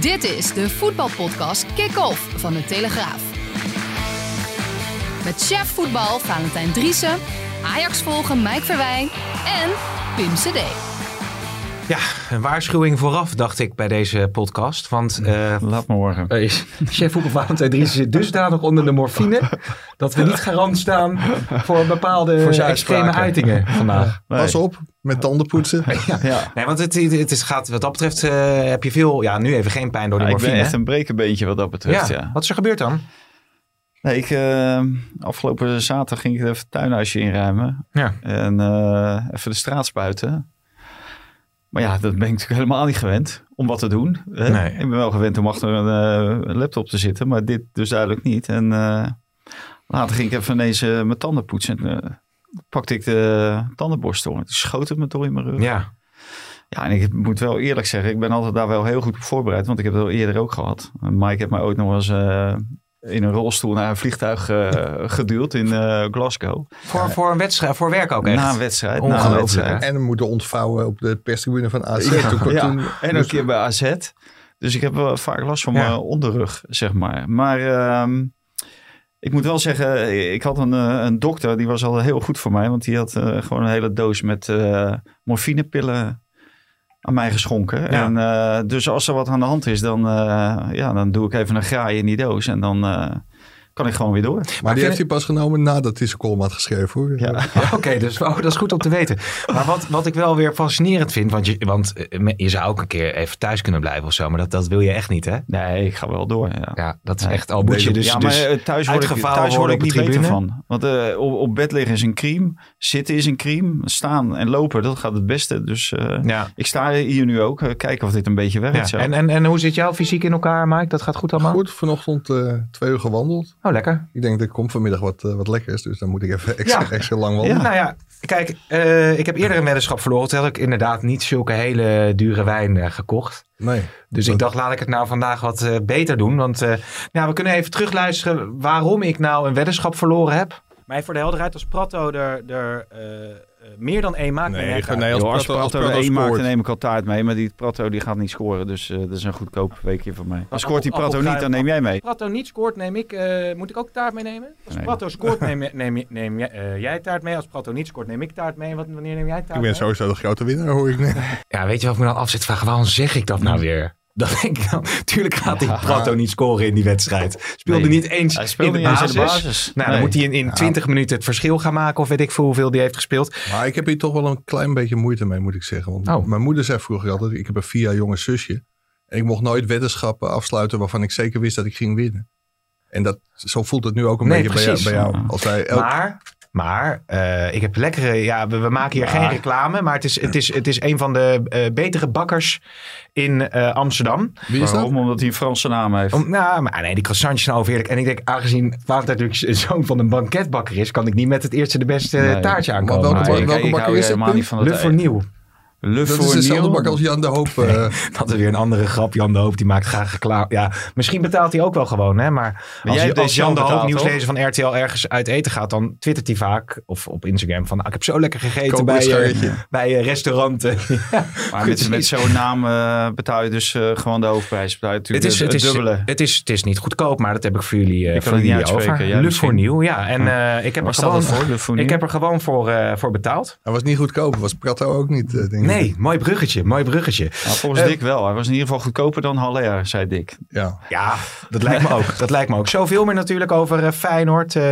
Dit is de voetbalpodcast Kick-Off van de Telegraaf. Met chef voetbal Valentijn Driessen, Ajax volgen Mike Verwijn en Pim CD. Ja, een waarschuwing vooraf dacht ik bij deze podcast. Want uh, Laat me horen. uh, chef voetbal Valentijn Driessen zit dusdanig onder de morfine... dat we niet garant staan voor bepaalde Voor extreme uitingen vandaag. Nee. Pas op, met tandenpoetsen. Ja. Nee, want het, het is, gaat, wat dat betreft eh, heb je veel... Ja, nu even geen pijn door de Ja, ik ben morfine. echt een brekenbeentje wat dat betreft, ja. ja. Wat is er gebeurd dan? Nee, ik, eh, afgelopen zaterdag ging ik even het tuinhuisje inruimen. Ja. En eh, even de straat spuiten. Maar ja, dat ben ik natuurlijk helemaal niet gewend om wat te doen. Nee. Ik ben wel gewend om achter een eh, laptop te zitten, maar dit dus duidelijk niet. En eh, later ging ik even ineens eh, mijn tanden poetsen. En pakte ik de tandenborstel. en schoot het me door in mijn rug. Ja. Ja, en ik moet wel eerlijk zeggen, ik ben altijd daar wel heel goed op voorbereid. Want ik heb het al eerder ook gehad. Mike heeft mij ooit nog eens in een rolstoel naar een vliegtuig eh, geduwd in eh, Glasgow. Voor, voor een wedstrijd, voor werk ook echt. Na een wedstrijd. Na een wedstrijd. En hem moeten ontvouwen op de perstribune van AZ. Ja, Toen- ja. toen- en ook een keer bij AZ. Dus ik heb wel vaak last van Ja. mijn onderrug, zeg maar. Maar ehm, ik moet wel zeggen, ik had een, eh, een dokter, die was al heel goed voor mij. Want die had gewoon een hele doos met eh, morfinepillen aan mij geschonken. Ja. En, eh, dus als er wat aan de hand is, dan, eh, ja, dan doe ik even een graai in die doos. En dan eh, kan ik gewoon weer door. maar die heeft hij pas genomen nadat hij zijn column had geschreven. Hoor. Ja. Ja, Oké, dus oh, dat is goed om te weten. Maar wat, wat ik wel weer fascinerend vind, want, je, want eh, je zou ook een keer even thuis kunnen blijven of zo, maar dat, dat wil je echt niet, hè? Nee, ik ga wel door. Ja. Ja, dat is Nee. echt al moet je dus, ja, maar dus eh, thuis word ik, thuis word worden ik niet beter van. Want eh, op, op bed liggen is een crime. Zitten is een crime. Staan en lopen, dat gaat het beste. Dus eh, ja. ik sta hier nu ook. kijken of dit een beetje werkt. Ja. zo. En, en, en hoe zit jouw fysiek in elkaar, Mike? Dat gaat goed allemaal? Goed, vanochtend eh, twee uur gewandeld. Oh, lekker. Ik denk, er komt vanmiddag wat, eh, wat lekkers. Dus dan moet ik even extra, Ja. extra lang wandelen. Nou ja, kijk, eh, ik heb eerder een weddenschap verloren. Toen had ik inderdaad niet zulke hele dure wijn eh, gekocht. Nee. Dus ik dacht, laat ik het nou vandaag wat eh, beter doen. Want eh, ja, we kunnen even terugluisteren waarom ik nou een weddenschap verloren heb. Maar voor de helderheid, als Prato er, er meer dan één maakt... Nee, kaart. nee, als Joh, als Prato- als Prato Prato één maakt, dan neem ik al taart mee. Maar die Prato die gaat niet scoren. Dus eh, dat is een goedkoop weekje voor mij. Maar scoort die appel- Prato niet, dan neem jij mee. Als Prato niet scoort, neem ik, eh, moet ik ook taart meenemen? Als Nee. Prato scoort, neem, neem, neem, jij- eh, jij taart mee. Als Prato niet scoort, neem ik taart mee. Wat, wanneer neem jij taart Ik ben mee? sowieso de grote winnaar, hoor ik net. Ja, weet je wat ik me dan af zit te vragen? Waarom zeg ik dat nou weer? Dan denk ik dan, tuurlijk gaat die Ja. Prato niet scoren in die wedstrijd. Speelde Nee. niet eens Hij speelde in de niet eens in de basis. Nou, dan moet hij in, in 20 minuten het verschil gaan maken. Of weet ik veel hoeveel die heeft gespeeld. Maar ik heb hier toch wel een klein beetje moeite mee, moet ik zeggen. Want Oh. mijn moeder zei vroeger altijd, ik heb een vier jaar jonge zusje. En ik mocht nooit weddenschappen afsluiten waarvan ik zeker wist dat ik ging winnen. En dat, zo voelt het nu ook een Nee, beetje bij jou, precies. bij jou. Als wij elk- Maar, maar eh, ik heb lekkere... Ja, we, we maken hier geen reclame. Maar het is, het is, het is een van de eh, betere bakkers in eh, Amsterdam. Wie is dat? Waarom? Omdat hij een Franse naam heeft. Om, nou, maar nee, die croissantjes zijn overheerlijk. En ik denk, aangezien Valentijn natuurlijk zoon van een banketbakker is... kan ik niet met het eerste de beste Nee. taartje Maar aankomen. welke Maar welke bakker is het, van Le dat. Voor nieuw. Le Dat is dezelfde bak als Jan de Hoop. eh, Dat is weer een andere grap. Jan de Hoop die maakt graag reclame. Ja, misschien betaalt hij ook wel gewoon. Hè? Maar als, jij je- hebt als Jan de Hoop, nieuwslezer van RTL, ergens uit eten gaat, dan twittert hij vaak, of op Instagram, van "Ah, ik heb zo lekker gegeten bij, eh, bij eh, restauranten. Ja, Maar met, met zo'n naam betaal je dus gewoon de hoofdprijs. Betaal je Het natuurlijk is, het, het, is, dubbele. het, is, het is niet goedkoop, maar dat heb ik voor jullie, Ik kan voor het niet uitspreken. over. Jij Le nieuw, ja. En eh, ik, heb er gewoon, voor? Ik heb er gewoon voor, voor betaald. hij was niet goedkoop, was Prato ook niet, denk ik. Nee, mooi bruggetje, mooi bruggetje. Nou, volgens Eh, Dick wel. Hij was in ieder geval goedkoper dan Haller, zei Dick. Ja. Ja, dat lijkt me ook. Dat lijkt me ook. Zoveel meer natuurlijk over eh, Feyenoord. eh,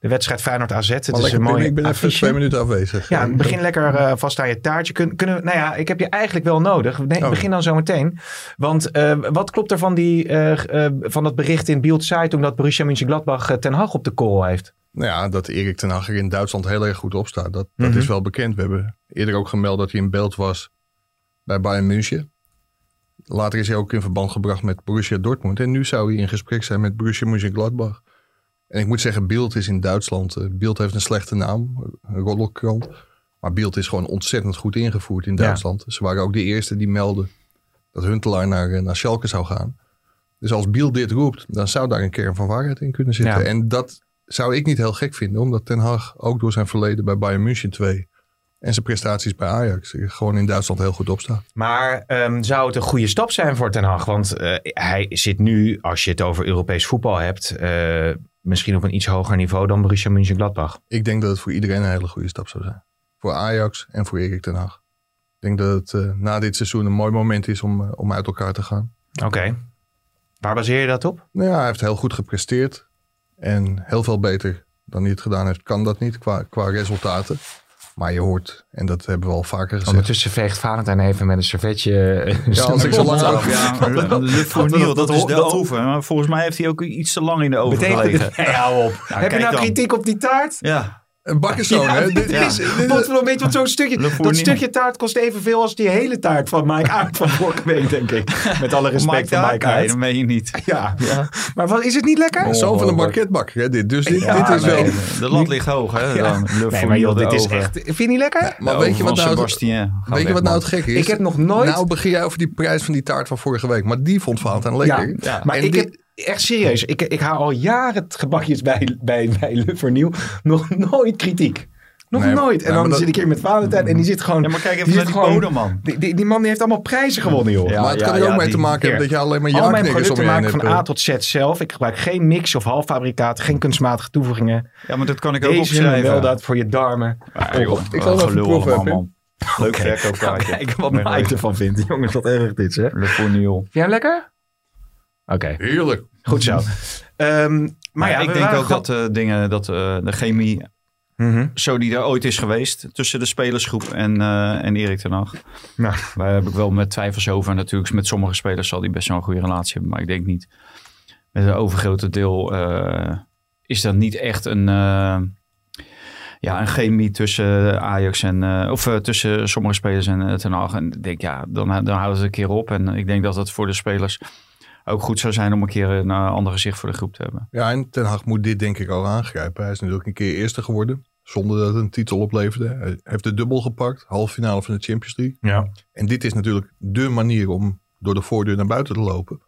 de wedstrijd Feyenoord AZ. Het Maar is lekker, een Pim, mooi ik ben even affiche. twee minuten afwezig. Ja, begin lekker eh, vast aan je taartje. Kun, kunnen we, nou ja, ik heb je eigenlijk wel nodig. Nee, Oh. Begin dan zo meteen. Want eh, wat klopt er van, die, eh, eh, van dat bericht in Bild Zeitung dat Borussia Mönchengladbach Ten Hag op de korrel heeft? Nou ja, dat Erik ten Hag in Duitsland heel erg goed op staat. Dat, dat Mhm. is wel bekend. We hebben eerder ook gemeld dat hij in beeld was bij Bayern München. Later is hij ook in verband gebracht met Borussia Dortmund. En nu zou hij in gesprek zijn met Borussia Mönchengladbach. En ik moet zeggen, Beeld is in Duitsland. eh, Beeld heeft een slechte naam, een roddelkrant. Maar Beeld is gewoon ontzettend goed ingevoerd in Ja. Duitsland. Ze waren ook de eerste die melden dat Huntelaar naar, eh, naar Schalke zou gaan. Dus als Beeld dit roept, dan zou daar een kern van waarheid in kunnen zitten. Ja. En dat zou ik niet heel gek vinden, omdat Ten Hag ook door zijn verleden bij Bayern München 2 En zijn prestaties bij Ajax. Gewoon in Duitsland heel goed opstaan. Maar ehm, zou het een goede stap zijn voor Ten Hag? Want eh, hij zit nu, als je het over Europees voetbal hebt, eh, misschien op een iets hoger niveau dan Borussia Mönchengladbach. Ik denk dat het voor iedereen een hele goede stap zou zijn. Voor Ajax en voor Erik ten Hag. Ik denk dat het eh, na dit seizoen een mooi moment is om, om uit elkaar te gaan. Oké. Waar baseer je dat op? Nou ja, hij heeft heel goed gepresteerd. En heel veel beter dan hij het gedaan heeft, kan dat niet qua, qua resultaten. Maar je hoort, en dat hebben we al vaker gezegd. Ondertussen veegt Valentijn even met een servetje. Ja, als ik zo lang Ja, Fournier, dat is de dat- oven. Maar volgens mij heeft hij ook iets te lang in de oven Betekent gelegen. het? Op. Heb je nou dan. kritiek op die taart? Ja, Een bakkerszoon, Ja, hè? dit Ja. is, dit- Potverdomme, weet je wat zo'n stukje... Dat stukje taart kost evenveel als die hele taart van Mike Aert van vorige week, denk ik. Met alle respect voor Mike Mike Nee, dat meen je niet. Ja, Ja. maar wat, is het niet lekker? Zoon van een banketbakker, hè? Dit. Dus dit, Ja, dit is nee. wel... De lat ligt hoog, hè? Dan. Nee, maar joh, dit is echt... Vind je niet lekker? Maar weet je wat nou, weet je wat nou het gekke is? Ik heb nog nooit... Nou begin jij over die prijs van die taart van vorige week. Maar die vond Valentijn lekker. Ja, Ja. maar En ik dit- heb echt serieus, ik, ik haal al jaren het gebakjes bij, bij, bij Le Vernieuw. Nog nooit kritiek. Nog Nee, nooit. En nee, dan dat- zit ik hier met Valentijn en die zit gewoon... Ja, maar kijk die even naar zit die gewoon- bodem, man. Die, die, die man die heeft allemaal prijzen gewonnen, joh. Ja, maar het kan er ja, ook mee die- te maken hebben dat je alleen maar Al mijn ja-knikkers om producten je heen maak ik van. A tot Z zelf. Ik gebruik geen mix of halffabrikaat, geen kunstmatige toevoegingen. Ja, maar dat kan ik ook Deze opschrijven. wel dat voor je darmen. Ja, joh, Ik zal wat even proeven, man. Leuk Oké. verkoopkaartje. Kijken wat Mike ervan vindt. Jongens, wat erg dit, hè? Le jij hem lekker? Oké, Heerlijk. Goed zo. Ehm, maar ja, ik denk ook dat eh, dingen, dat eh, de chemie Mhm. zo die er ooit is geweest tussen de spelersgroep en, eh, en Erik ten Hag. Nou. Daar heb ik wel met twijfels over. Natuurlijk, met sommige spelers zal hij best wel een goede relatie hebben. Maar ik denk niet. Met een overgrote deel is dat niet echt een, ja, een chemie tussen Ajax en... of tussen sommige spelers en ten Hag. En ik denk, ja, dan, dan houdt het een keer op. En ik denk dat het voor de spelers ook goed zou zijn om een keer een eh, ander gezicht voor de groep te hebben. Ja, en Ten Hag moet dit denk ik ook aangrijpen. Hij is natuurlijk een keer eerste geworden. Zonder dat het een titel opleverde. Hij heeft de dubbel gepakt. Halve finale van de Champions League. Ja. En dit is natuurlijk de manier om door de voordeur naar buiten te lopen.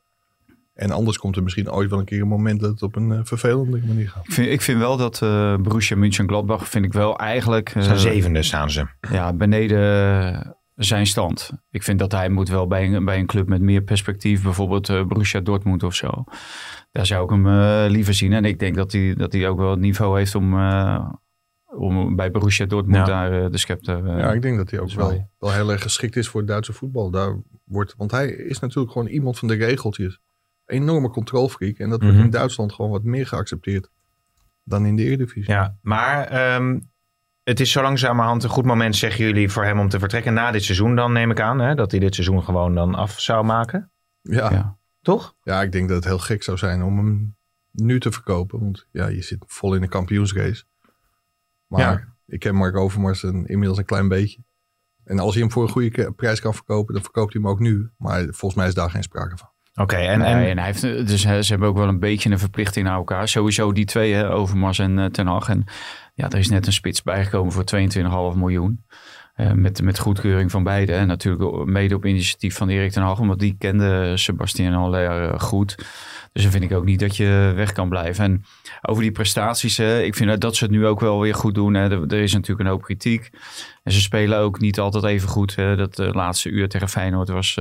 En anders komt er misschien ooit wel een keer een moment dat het op een eh, vervelende manier gaat. Ik vind, ik vind wel dat eh Borussia Mönchengladbach vind ik wel eigenlijk eh, Zijn zevende staan ze. ja, beneden zijn stand. Ik vind dat hij moet wel bij een, bij een club met meer perspectief, bijvoorbeeld eh, Borussia Dortmund of zo. Daar zou ik hem eh, liever zien. En ik denk dat hij, dat hij ook wel het niveau heeft om, eh, om bij Borussia Dortmund Ja. daar de scepter... Ja, ik denk dat hij ook wel, wel heel erg geschikt is voor het Duitse voetbal. Daar wordt, want hij is natuurlijk gewoon iemand van de regeltjes. Enorme controlfreak. En dat wordt Mhm. in Duitsland gewoon wat meer geaccepteerd dan in de Eredivisie. Ja, maar ehm, het is zo langzamerhand een goed moment, zeggen jullie, voor hem om te vertrekken. Na dit seizoen dan, neem ik aan. Hè? Dat hij dit seizoen gewoon dan af zou maken. Ja, Ja. Toch? Ja, ik denk dat het heel gek zou zijn om hem nu te verkopen. Want ja, je zit vol in de kampioensrace. Maar Ja. ik ken Mark Overmars een, inmiddels een klein beetje. En als hij hem voor een goede prijs kan verkopen, dan verkoopt hij hem ook nu. Maar volgens mij is daar geen sprake van. Oké, en, Nee, en en hij heeft, dus hè, ze hebben ook wel een beetje een verplichting naar elkaar. Sowieso die twee, hè, Overmars en eh, Ten Hag. En ja, er is net een spits bijgekomen voor 22,5 miljoen. Eh, met, met goedkeuring van beide. En natuurlijk mede op initiatief van Erik ten Hag. Omdat die kende Sebastien Haller eh, goed. Dus dan vind ik ook niet dat je weg kan blijven. En over die prestaties. hè, ik vind dat ze het nu ook wel weer goed doen. Hè. Er, is natuurlijk een hoop kritiek. En ze spelen ook niet altijd even goed. Hè. Dat eh, laatste uur tegen Feyenoord was,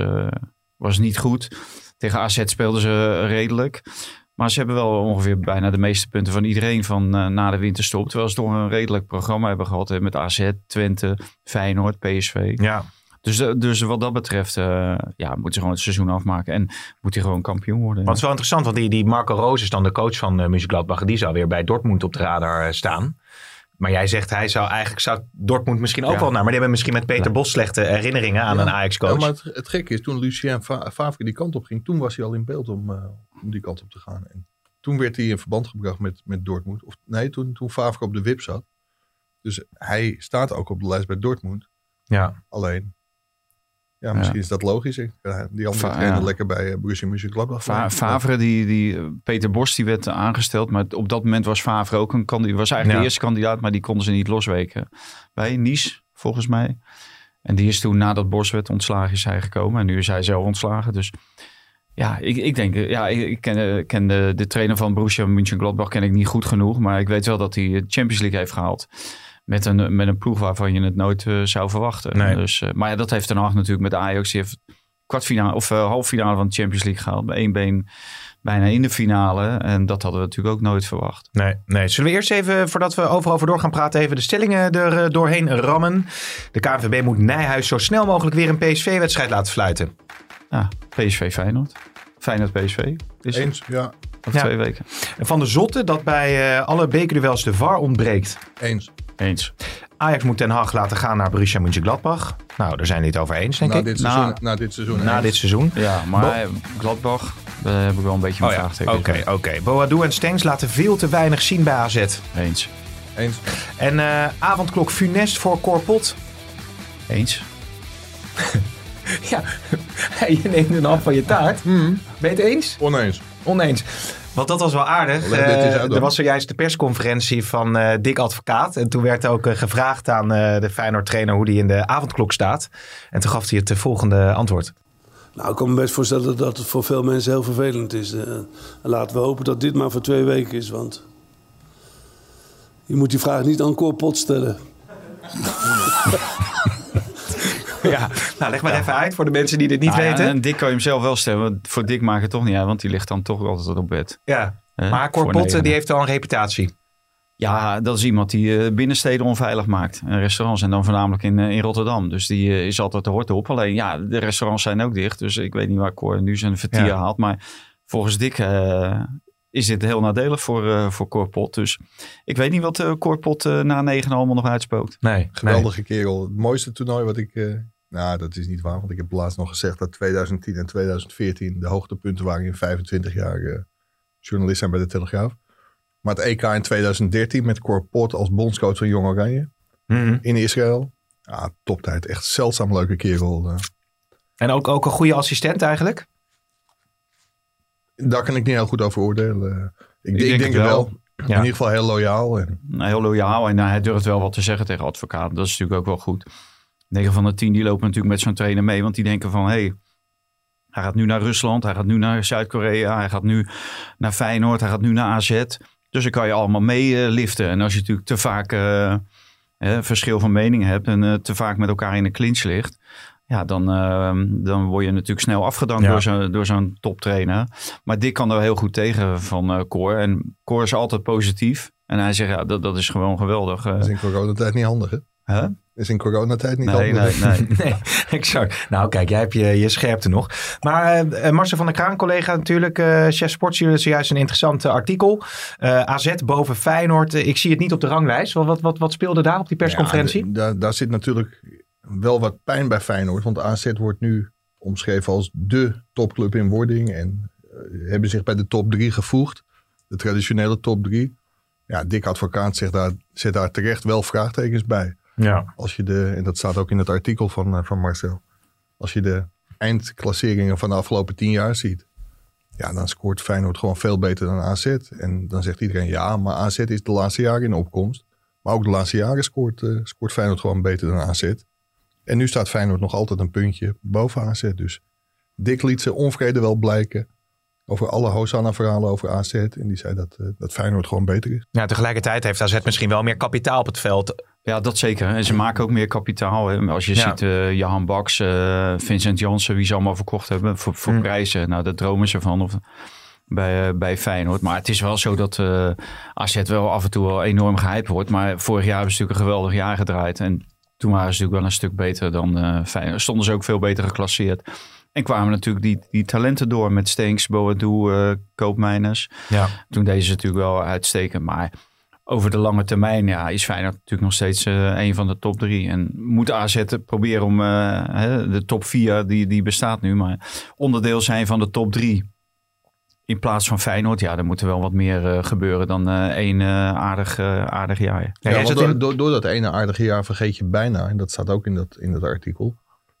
was niet goed. Tegen AZ speelden ze redelijk. Maar ze hebben wel ongeveer bijna de meeste punten van iedereen van eh, na de winterstop. Terwijl ze toch een redelijk programma hebben gehad. Hè, met AZ, Twente, Feyenoord, PSV. ja, Dus, eh, dus wat dat betreft eh, ja, moeten ze gewoon het seizoen afmaken. En moet hij gewoon kampioen worden. het is wel interessant, want die, die Marco Roos is dan de coach van uh, Mönchengladbach. Die zou weer bij Dortmund op de radar staan. Maar jij zegt, hij zou eigenlijk zou Dortmund misschien ook Ja. wel naar. Maar die hebben misschien met Peter. Bos slechte herinneringen aan Ja. een Ajax-coach. Ja, maar het, het gekke is, toen Lucien Fa- Favre die kant op ging, toen was hij al in beeld om, eh, om die kant op te gaan. En toen werd hij in verband gebracht met, met Dortmund. Of nee, toen, toen Favre op de wip zat. Dus hij staat ook op de lijst bij Dortmund. ja. Alleen, ja, misschien is dat logischer. Ja, die andere trainer lekker bij uh, Borussia Mönchengladbach. Va Favre, die, die, eh, Peter Bos, die werd aangesteld. Maar op dat moment was Favre ook een kandidaat. was eigenlijk de eerste kandidaat, maar die konden ze niet losweken. Bij Nice, volgens mij. En die is toen nadat Bos werd ontslagen, is hij gekomen. En nu is hij zelf ontslagen. Dus ja, ik, ik denk, eh, ja, ik, ken, eh, ken de, de trainer van Borussia Mönchengladbach ken ik niet goed genoeg. Maar ik weet wel dat hij de Champions League heeft gehaald. Met een, met een ploeg waarvan je het nooit eh, zou verwachten. Nee. Dus, eh, maar ja, dat heeft Ten Hag natuurlijk met Ajax. Die heeft kwartfinale of uh, halffinale van de Champions League gehaald. Bij één been bijna in de finale. En dat hadden we natuurlijk ook nooit verwacht. Nee, nee. Zullen we eerst even, voordat we overal over door gaan praten, even de stellingen er uh, doorheen rammen. De KNVB moet Nijhuis zo snel mogelijk weer een PSV-wedstrijd laten fluiten. Ja, PSV Feyenoord. Feyenoord PSV. Is Eens, ja. Ja. twee weken. Van de Zotte dat bij uh, alle bekerduels de VAR ontbreekt. Eens. Eens. Ajax moet Ten Hag laten gaan naar Borussia Mönchengladbach. Nou, daar zijn we het over eens, denk na ik. Dit seizoen, na, na dit seizoen. Na eens. dit seizoen. Ja, maar Bo Gladbach, daar heb ik wel een beetje mijn oh, vraagteken. Oké, oké. Okay. Boadu en Stengs laten veel te weinig zien bij AZ. Eens. Eens. En uh, avondklok funest voor Corpot. Eens. ja, je neemt een hap van je taart. Mm. Ben je het eens? Oneens. Oneens. Want dat was wel aardig. Uh, er was zojuist de persconferentie van uh, Dick Advocaat. En toen werd ook uh, gevraagd aan de Feyenoord-trainer hoe die in de avondklok staat. En toen gaf hij het volgende antwoord. Nou, ik kan me best voorstellen dat het voor veel mensen heel vervelend is. en laten we hopen dat dit maar voor twee weken is. Want je moet die vraag niet aan Cor Pot stellen. Ja, nou leg maar ja. even uit voor de mensen die dit niet nou, weten. Ja, en Dick kan je hem zelf wel stellen. Voor Dick maakt het toch niet uit, want die ligt dan toch altijd op bed. Ja, eh, maar Corpot die heeft al een reputatie. Ja, dat is iemand die uh, binnensteden onveilig maakt. En restaurants en dan voornamelijk in, uh, in Rotterdam. Dus die uh, is altijd de hort op. Alleen ja, de restaurants zijn ook dicht. Dus ik weet niet waar Cor nu zijn vertier ja. haalt. Maar volgens Dick is dit heel nadelig voor, voor Corpot. Dus ik weet niet wat uh, Corpot na negen allemaal nog uitspookt. Nee, Geweldige nee. kerel. Het mooiste toernooi wat ik... nou, dat is niet waar. Want ik heb laatst nog gezegd dat 2010 en 2014 de hoogtepunten waren in 25 jaar journalist zijn bij de Telegraaf. Maar het EK in 2013 met Corpot als bondscoach van Jong Oranje Mhm. mm -hmm. in Israël. Ja, toptijd. Echt zeldzaam leuke kerel. eh. En ook, ook een goede assistent eigenlijk? Daar kan ik niet heel goed over oordelen. Ik, ik, denk ik denk het wel. Ja. In ieder geval heel loyaal. En... Nou, heel loyaal en uh, hij durft wel wat te zeggen tegen advocaten. Dat is natuurlijk ook wel goed. 9 van de 10 die lopen natuurlijk met zo'n trainer mee. Want die denken van, hé, hey, hij gaat nu naar Rusland. Hij gaat nu naar Zuid-Korea. Hij gaat nu naar Feyenoord. Hij gaat nu naar AZ. Dus dan kan je allemaal meeliften. en als je natuurlijk te vaak uh, verschil van mening hebt. En uh, te vaak met elkaar in de clinch ligt. Ja, dan, uh, dan word je natuurlijk snel afgedankt Ja. door zo'n door zo'n toptrainer. Maar Dick kan er heel goed tegen van Cor. En Cor is altijd positief. En hij zegt, ja, dat, dat is gewoon geweldig. Dat is in coronatijd niet handig, hè? huh? Is in coronatijd niet Nee, handig. nee, nee. Nee, exact. Nou, kijk, jij hebt je, je scherpte nog. Maar uh, Marcel van der Kraan, collega natuurlijk, uh, chef sports, jullie zojuist een interessant uh, artikel. AZ boven Feyenoord. Ik zie het niet op de ranglijst. Wat, wat, wat, wat speelde daar op die persconferentie? Ja, daar, daar zit natuurlijk wel wat pijn bij Feyenoord. Want AZ wordt nu omschreven als de topclub in wording. En hebben zich bij de top drie gevoegd. De traditionele top drie. Ja, Dick Advocaat zegt daar, zet daar terecht wel vraagtekens bij. ja. Als je de, en dat staat ook in het artikel van, uh, van Marcel. Als je de eindklasseringen van de afgelopen tien jaar ziet. Ja, dan scoort Feyenoord gewoon veel beter dan AZ. En dan zegt iedereen ja, maar AZ is de laatste jaren in opkomst. Maar ook de laatste jaren scoort, uh, scoort Feyenoord gewoon beter dan AZ. En nu staat Feyenoord nog altijd een puntje boven AZ. Dus Dick liet zijn onvrede wel blijken over alle Hosanna-verhalen over AZ. En die zei dat, uh, dat Feyenoord gewoon beter is. ja, tegelijkertijd heeft AZ misschien wel meer kapitaal op het veld. Ja, dat zeker. En ze maken ook meer kapitaal. Hè. Als je Ja. ziet uh, Johan Baks, uh, Vincent Janssen, wie ze allemaal verkocht hebben voor, voor Mm. prijzen. Nou, daar dromen ze van. Of, bij, uh, bij Feyenoord. Maar het is wel zo dat uh, AZ wel af en toe wel enorm gehyped wordt. Maar vorig jaar hebben ze natuurlijk een geweldig jaar gedraaid. En toen waren ze natuurlijk wel een stuk beter dan uh, Feyenoord. Stonden ze ook veel beter geclasseerd. En kwamen natuurlijk die, die talenten door met Stenks, Boadu, uh, Koopmeiners. Ja. Toen deden ze natuurlijk wel uitstekend. Maar over de lange termijn ja, is Feyenoord natuurlijk nog steeds uh, een van de top drie. En moet AZ proberen om uh, hè, de top vier, die, die bestaat nu, maar onderdeel zijn van de top drie. In plaats van Feyenoord, ja, er moet er wel wat meer uh, gebeuren dan één aardig, aardig jaar. Ja, ja want door, in... door, door dat ene aardige jaar vergeet je bijna, en dat staat ook in dat, in dat artikel,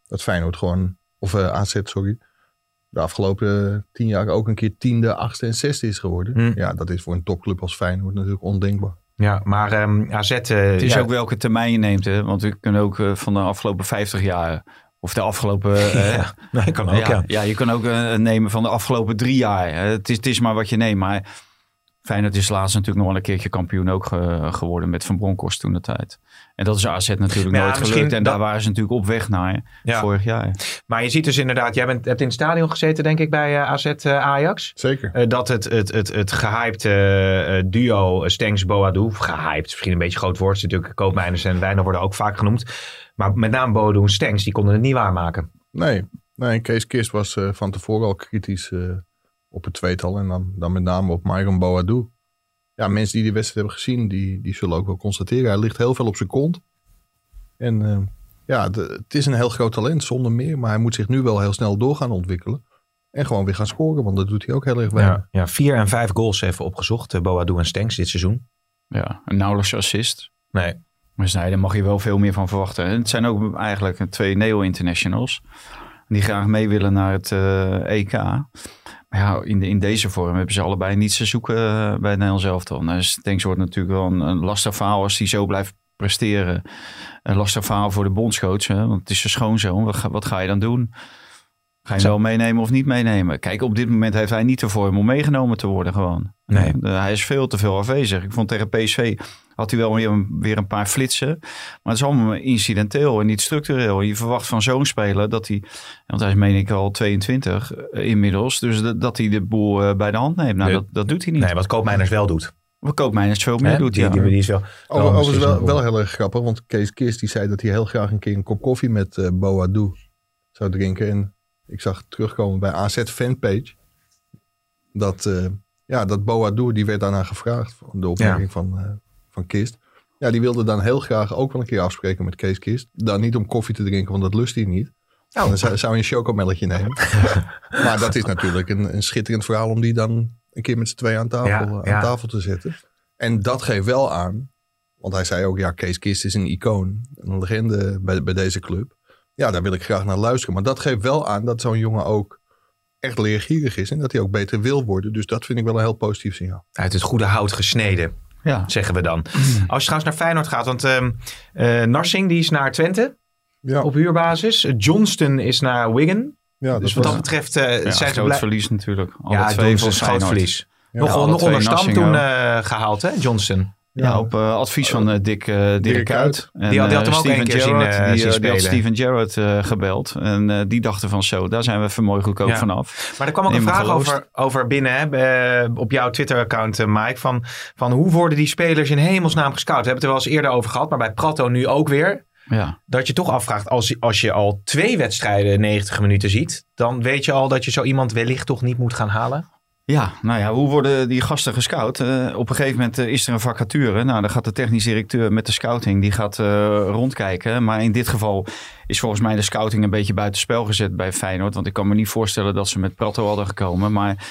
dat Feyenoord gewoon, of AZ, sorry, de afgelopen tien jaar ook een keer tiende, achtste en zesde is geworden. Hmm. Ja, dat is voor een topclub als Feyenoord natuurlijk ondenkbaar. Ja, maar um, AZ... Uh, het is ja. ook welke termijn je neemt, hè? want we kunnen ook uh, van de afgelopen 50 jaar... Of de afgelopen... Uh, ja, nee, kan ook, ja, ja. ja. je kan ook uh, nemen van de afgelopen drie jaar. Het is, het is maar wat je neemt. Maar Feyenoord is laatst natuurlijk nog wel een keertje kampioen ook ge- geworden met Van Bronckhorst toen de tijd. En dat is AZ natuurlijk Ja, nooit gelukt. En dat- daar waren ze natuurlijk op weg naar Ja. vorig jaar. Maar je ziet dus inderdaad, jij bent, hebt in het stadion gezeten denk ik bij eh, AZ eh, Ajax. Zeker. Eh, dat het, het, het, het gehypte eh, duo Stengs Boadu, of gehyped, misschien een beetje groot woord, is natuurlijk Koopmeiners en Wijner worden ook vaak genoemd. Maar met name Boadu en Stengs, die konden het niet waarmaken. Nee, nee Kees Kist was eh, van tevoren al kritisch eh, op het tweetal. En dan, dan met name op Myron Boadu. Ja, mensen die die wedstrijd hebben gezien, die, die zullen ook wel constateren. Hij ligt heel veel op zijn kont. En eh, ja, de- het is een heel groot talent, zonder meer. Maar hij moet zich nu wel heel snel door gaan ontwikkelen. En gewoon weer gaan scoren, want dat doet hij ook heel erg weinig. Ja, ja, vier en vijf goals even opgezocht, eh, Boadu en Stengs dit seizoen. Ja, een nauwelijks assist. Nee, Maar nee, daar mag je wel veel meer van verwachten. En het zijn ook eigenlijk twee neo-internationals. Die graag mee willen naar het eh, EK. Ja, in, de, in deze vorm hebben ze allebei niets te zoeken eh, bij het Nederlands elftal. Nou, Stenks wordt natuurlijk wel een, een lastig verhaal als hij zo blijft presteren. Een lastig verhaal voor de bondscoach. Hè? Want het is zijn schoonzoon. Wat ga, wat ga je dan doen? Ga je hem wel meenemen of niet meenemen? Kijk, op dit moment heeft hij niet de vorm om meegenomen te worden gewoon. Nee. Eh, hij is veel te veel afwezig. Ik vond tegen PSV had hij wel weer een, weer een paar flitsen. Maar het is allemaal incidenteel en niet structureel. Je verwacht van zo'n speler dat hij, want hij is meen ik al 22 eh, inmiddels, dus dat, dat hij de boel eh, bij de hand neemt. Nou, Nee. dat, dat doet hij niet. nee wat Koopmeiners wel doet. Wat Koopmeiners veel meer doet, die, ja. die, die is wel, Over- wel Overigens wel, heel erg grappig, want Kees Kist die zei dat hij heel graag een keer een kop koffie met eh Boadu zou drinken. En ik zag terugkomen bij AZ Fanpage dat, eh ja, dat Boadu, die werd daarna gevraagd, de opmerking van, eh, van Kist. Ja, die wilde dan heel graag ook wel een keer afspreken met Kees Kist. Dan niet om koffie te drinken, want dat lust hij niet. Oh. Dan zou, zou hij een chocomelletje nemen. maar dat is natuurlijk een, een schitterend verhaal om die dan een keer met z'n tweeën aan tafel, Ja, aan ja. tafel te zetten. En dat geeft wel aan, want hij zei ook, ja, Kees Kist is een icoon, een legende bij, bij deze club. Ja, daar wil ik graag naar luisteren. Maar dat geeft wel aan dat zo'n jongen ook echt leergierig is en dat hij ook beter wil worden. Dus dat vind ik wel een heel positief signaal. Uit het goede hout gesneden, Ja. zeggen we dan. Als je trouwens naar Feyenoord gaat, want ehm, eh, Narsing die is naar Twente Ja, op huurbasis. Johnston is naar Wigan. ja Dus wat dat betreft eh, Ja, zijn ze groot blij. verlies natuurlijk. Alle Ja, twee Johnston is groot verlies. Ja, nog nog onder Stam toen eh, gehaald, hè, Johnston. Ja, op eh, advies van eh, Dick, eh Dirk Kuyt. Kuyt. En, Die had- die had hem ook Steven een keer zien, Gerrard, die, zien die had. Steven Gerrard gebeld. En die dachten van zo, daar zijn we even mooi goedkoop Ja. vanaf. Maar er kwam ook een vraag over, over binnen hè, op jouw Twitter-account, Mike. Van, van hoe worden die spelers in hemelsnaam gescout? We hebben het er wel eens eerder over gehad, maar bij Prato nu ook weer. Ja, Dat je toch afvraagt, als, als je al twee wedstrijden 90 minuten ziet, dan weet je al dat je zo iemand wellicht toch niet moet gaan halen. Ja, nou ja, hoe worden die gasten gescout? Eh, op een gegeven moment eh, is er een vacature. Nou, dan gaat de technisch directeur met de scouting, die gaat eh, rondkijken. Maar in dit geval is volgens mij de scouting een beetje buitenspel gezet bij Feyenoord. Want ik kan me niet voorstellen dat ze met Prato hadden gekomen. Maar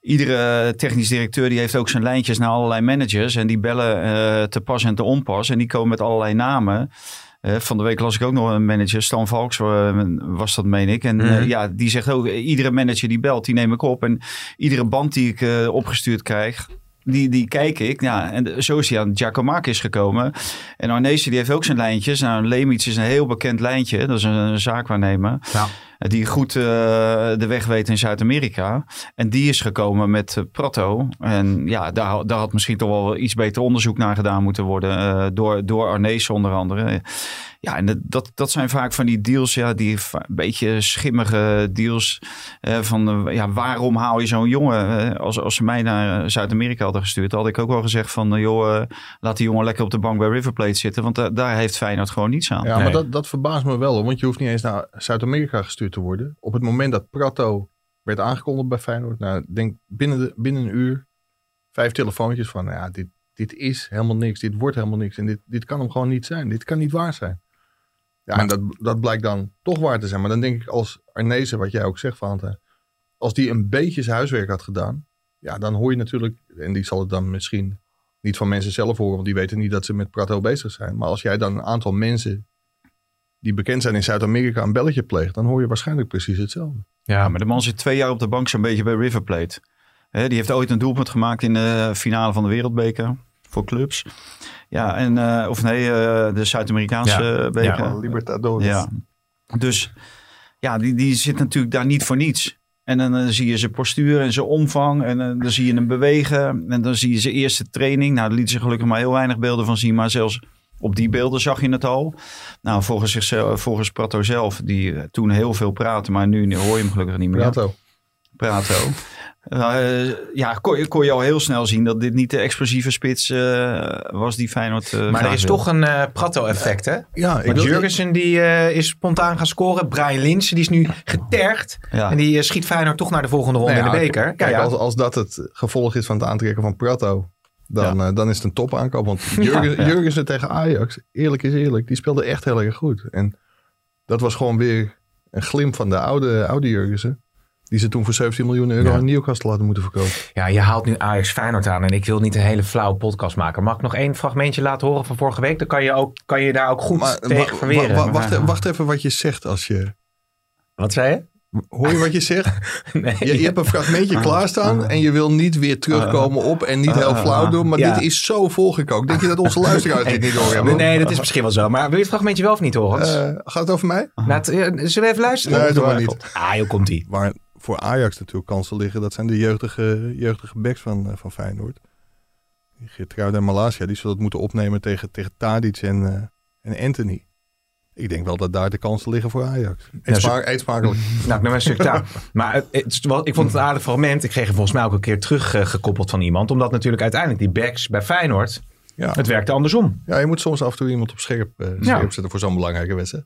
iedere technisch directeur die heeft ook zijn lijntjes naar allerlei managers. En die bellen te pas en te onpas. En die komen met allerlei namen. Eh, van de week las ik ook nog een manager, Stan Valks eh, was dat, meen ik. En eh, Mhm. ja, die zegt ook, iedere manager die belt, die neem ik op. En iedere band die ik opgestuurd krijg, die, die kijk ik. Ja, en zo is hij aan Giacomakis gekomen. En Arnezen die heeft ook zijn lijntjes. Nou, Lemitz is een heel bekend lijntje. Dat is een, een zaakwaarnemer. Ja. Die goed eh, de weg weet in Zuid-Amerika. En die is gekomen met eh, Prato. En ja, daar, daar had misschien toch wel iets beter onderzoek naar gedaan moeten worden. eh, door, door Arnezen onder andere. Ja, en dat- dat, zijn vaak van die deals, ja, die een beetje schimmige deals. eh, van ja, waarom haal je zo'n jongen? Eh, als, als ze mij naar Zuid-Amerika hadden gestuurd, had ik ook wel gezegd van, joh, laat die jongen lekker op de bank bij River Plate zitten. Want da- daar heeft Feyenoord gewoon niets aan. Ja, Nee. maar dat, dat verbaast me wel. Want je hoeft niet eens naar Zuid-Amerika gestuurd te worden. Op het moment dat Prato werd aangekondigd bij Feyenoord. Nou, denk binnen, de, binnen een uur vijf telefoontjes van... Nou ja, dit, dit is helemaal niks. Dit wordt helemaal niks. En dit, dit kan hem gewoon niet zijn. Dit kan niet waar zijn. Ja, en dat, dat blijkt dan toch waar te zijn. Maar dan denk ik als Arnezen, wat jij ook zegt, Valentijn. Als die een beetje zijn huiswerk had gedaan. Ja, dan hoor je natuurlijk... En die zal het dan misschien niet van mensen zelf horen. Want die weten niet dat ze met Prato bezig zijn. Maar als jij dan een aantal mensen die bekend zijn in Zuid-Amerika een belletje pleegt, dan hoor je waarschijnlijk precies hetzelfde. Ja, maar de man zit twee jaar op de bank zo'n beetje bij River Plate. Hè, die heeft ooit een doelpunt gemaakt in de finale van de Wereldbeker voor clubs. Ja, en, eh, of nee, eh, de Zuid-Amerikaanse Ja. beker. Ja. Libertadores. Ja. Dus ja, die, die zit natuurlijk daar niet voor niets. En dan eh, zie je zijn postuur en zijn omvang. En dan zie je hem bewegen. En dan zie je zijn eerste training. Nou, daar liet ze gelukkig maar heel weinig beelden van zien. Maar zelfs op die beelden zag je het al. Nou, volgens, zichzelf, volgens Prato zelf, die eh, toen heel veel praatte. Maar nu hoor je hem gelukkig niet meer. Prato. Prato. Uh, ja, kon je, kon je al heel snel zien dat dit niet de explosieve spits uh, was die Feyenoord uh, Maar er is wil. toch een uh, Prato-effect, hè? Ja, ik Jurgensen die, is spontaan gaan scoren. Brian Linsen die is nu getergd. Ja. En die schiet Feyenoord toch naar de volgende ronde Nou in de beker. Kijk, ja, ja. als, als dat het gevolg is van het aantrekken van Prato, dan, eh, dan is het een topaankoop. Want Ja, Jurgen, ja. Jurgensen tegen Ajax, eerlijk is eerlijk, die speelde echt heel erg goed. En dat was gewoon weer een glimp van de oude, oude Jurgensen. Die ze toen voor 17 miljoen euro aan Newcastle hadden moeten verkopen. ja, je haalt nu Ajax Feyenoord aan. En ik wil niet een hele flauwe podcast maken. Mag ik nog één fragmentje laten horen van vorige week? Dan kan je, ook, kan je daar ook goed Maar tegen verweren. wa- wa- wacht, e- wacht even wat je zegt als je... Wat zei je? Hoor je wat je zegt? Nee. Je, je hebt een fragmentje klaarstaan en je wil niet weer terugkomen op en niet heel flauw doen. Maar Ja. dit is zo volgekookt. Denk je dat onze luisteraars dit niet doorhebben? Nee, dat is misschien wel zo. Maar wil je het fragmentje wel of niet horen? Eh, gaat het over mij? Nou, het- zullen we even luisteren? Nee, doe maar niet. Ah, joh, komt ie. Waar voor Ajax natuurlijk kansen liggen, dat zijn de jeugdige, jeugdige backs van, eh, van Feyenoord. Die Geertruiden en Malasia, die zullen het moeten opnemen tegen, tegen Tadic en, eh, en Anthony. Ik denk wel dat daar de kansen liggen voor Ajax. Eet, zo- smaak, eet smakelijk. Nou, ik een stuk taal. Maar het, het ik vond het een aardig fragment. Ik kreeg hem volgens mij ook een keer teruggekoppeld van iemand. Omdat natuurlijk uiteindelijk die backs bij Feyenoord, Ja. het werkte andersom. ja, je moet soms af en toe iemand op scherp, eh, scherp Ja. zetten voor zo'n belangrijke wedstrijd.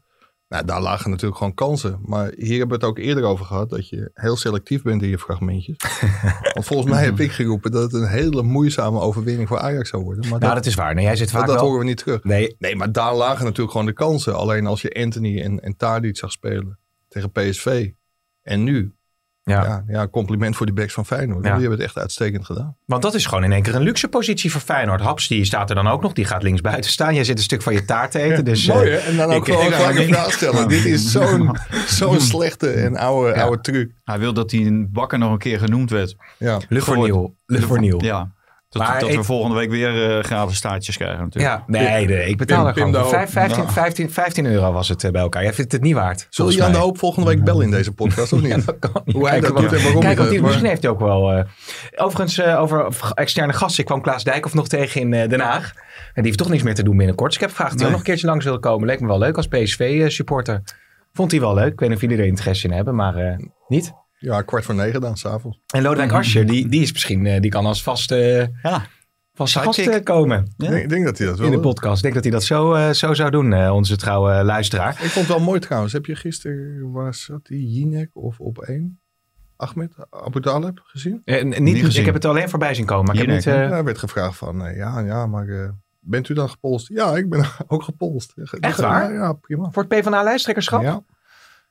Nou, daar lagen natuurlijk gewoon kansen. Maar hier hebben we het ook eerder over gehad. Dat je heel selectief bent in je fragmentjes. Want volgens mij heb ik geroepen dat het een hele moeizame overwinning voor Ajax zou worden. Maar Nou, dat, dat is waar. Nee, jij zit vaak dat, dat wel... horen we niet terug. Nee, Nee, maar daar lagen natuurlijk gewoon de kansen. Alleen als je Anthony en, en Tadic zag spelen tegen PSV. En nu, ja. ja, ja compliment voor die backs van Feyenoord. Ja. Die hebben het echt uitstekend gedaan. Want dat is gewoon in één keer een luxe positie voor Feyenoord. Haps, die staat er dan ook nog. Die gaat links buiten staan. Jij zit een stuk van je taart te eten. Dus, eh, Mooi hè? En dan ook ik- gewoon een ik- vraag stellen. Dit is zo'n zo'n slechte en oude, Ja. oude truc. Hij wil dat hij een bakker nog een keer genoemd werd. Ja. Le Forniel. Ja. Dat, Maar dat ik- we volgende week weer eh, gratis staartjes krijgen natuurlijk. Ja, nee, nee, ik betaal er gewoon Pim de voor. Hoop. Vijf- 15, Ja. 15, 15 euro was het eh, bij elkaar. Jij vindt het niet waard. Zullen Jan de. Hoop volgende week bellen in deze podcast of niet? Ja, dat kan niet. Hoe hij dat doet en waarom Kijk, die, misschien heeft hij ook wel... eh, overigens, eh, over externe gasten. Ik kwam Klaas Dijkhoff nog tegen in eh, Den Haag. En die heeft toch niks meer te doen binnenkort. Dus ik heb gevraagd of hij nog een keertje langs wilde komen. Leek me wel leuk als PSV-supporter. Vond hij wel leuk. Ik weet niet of jullie er interesse in hebben, maar eh, niet. Ja, kwart voor negen dan, s'avonds. En Lodewijk Asscher, die, die is misschien... eh, die kan als vaste, Ja. vaste gast eh, komen Ja. Ik denk, dat hij dat in de podcast. Ik denk dat hij dat zo, eh, zo zou doen, eh, onze trouwe luisteraar. Ik vond het wel mooi trouwens. Heb je gisteren, waar zat die, Jinek of op één? Ahmed Abu Talib gezien? Eh, niet, Niet gezien. ik heb het alleen voorbij zien komen, maar ik heb niet... eh, er werd gevraagd van, eh, ja, ja, maar eh, bent u dan gepolst? Ja, ik ben ook gepolst. Echt waar? Ja, ja prima. voor het PvdA-lijsttrekkerschap? Ja.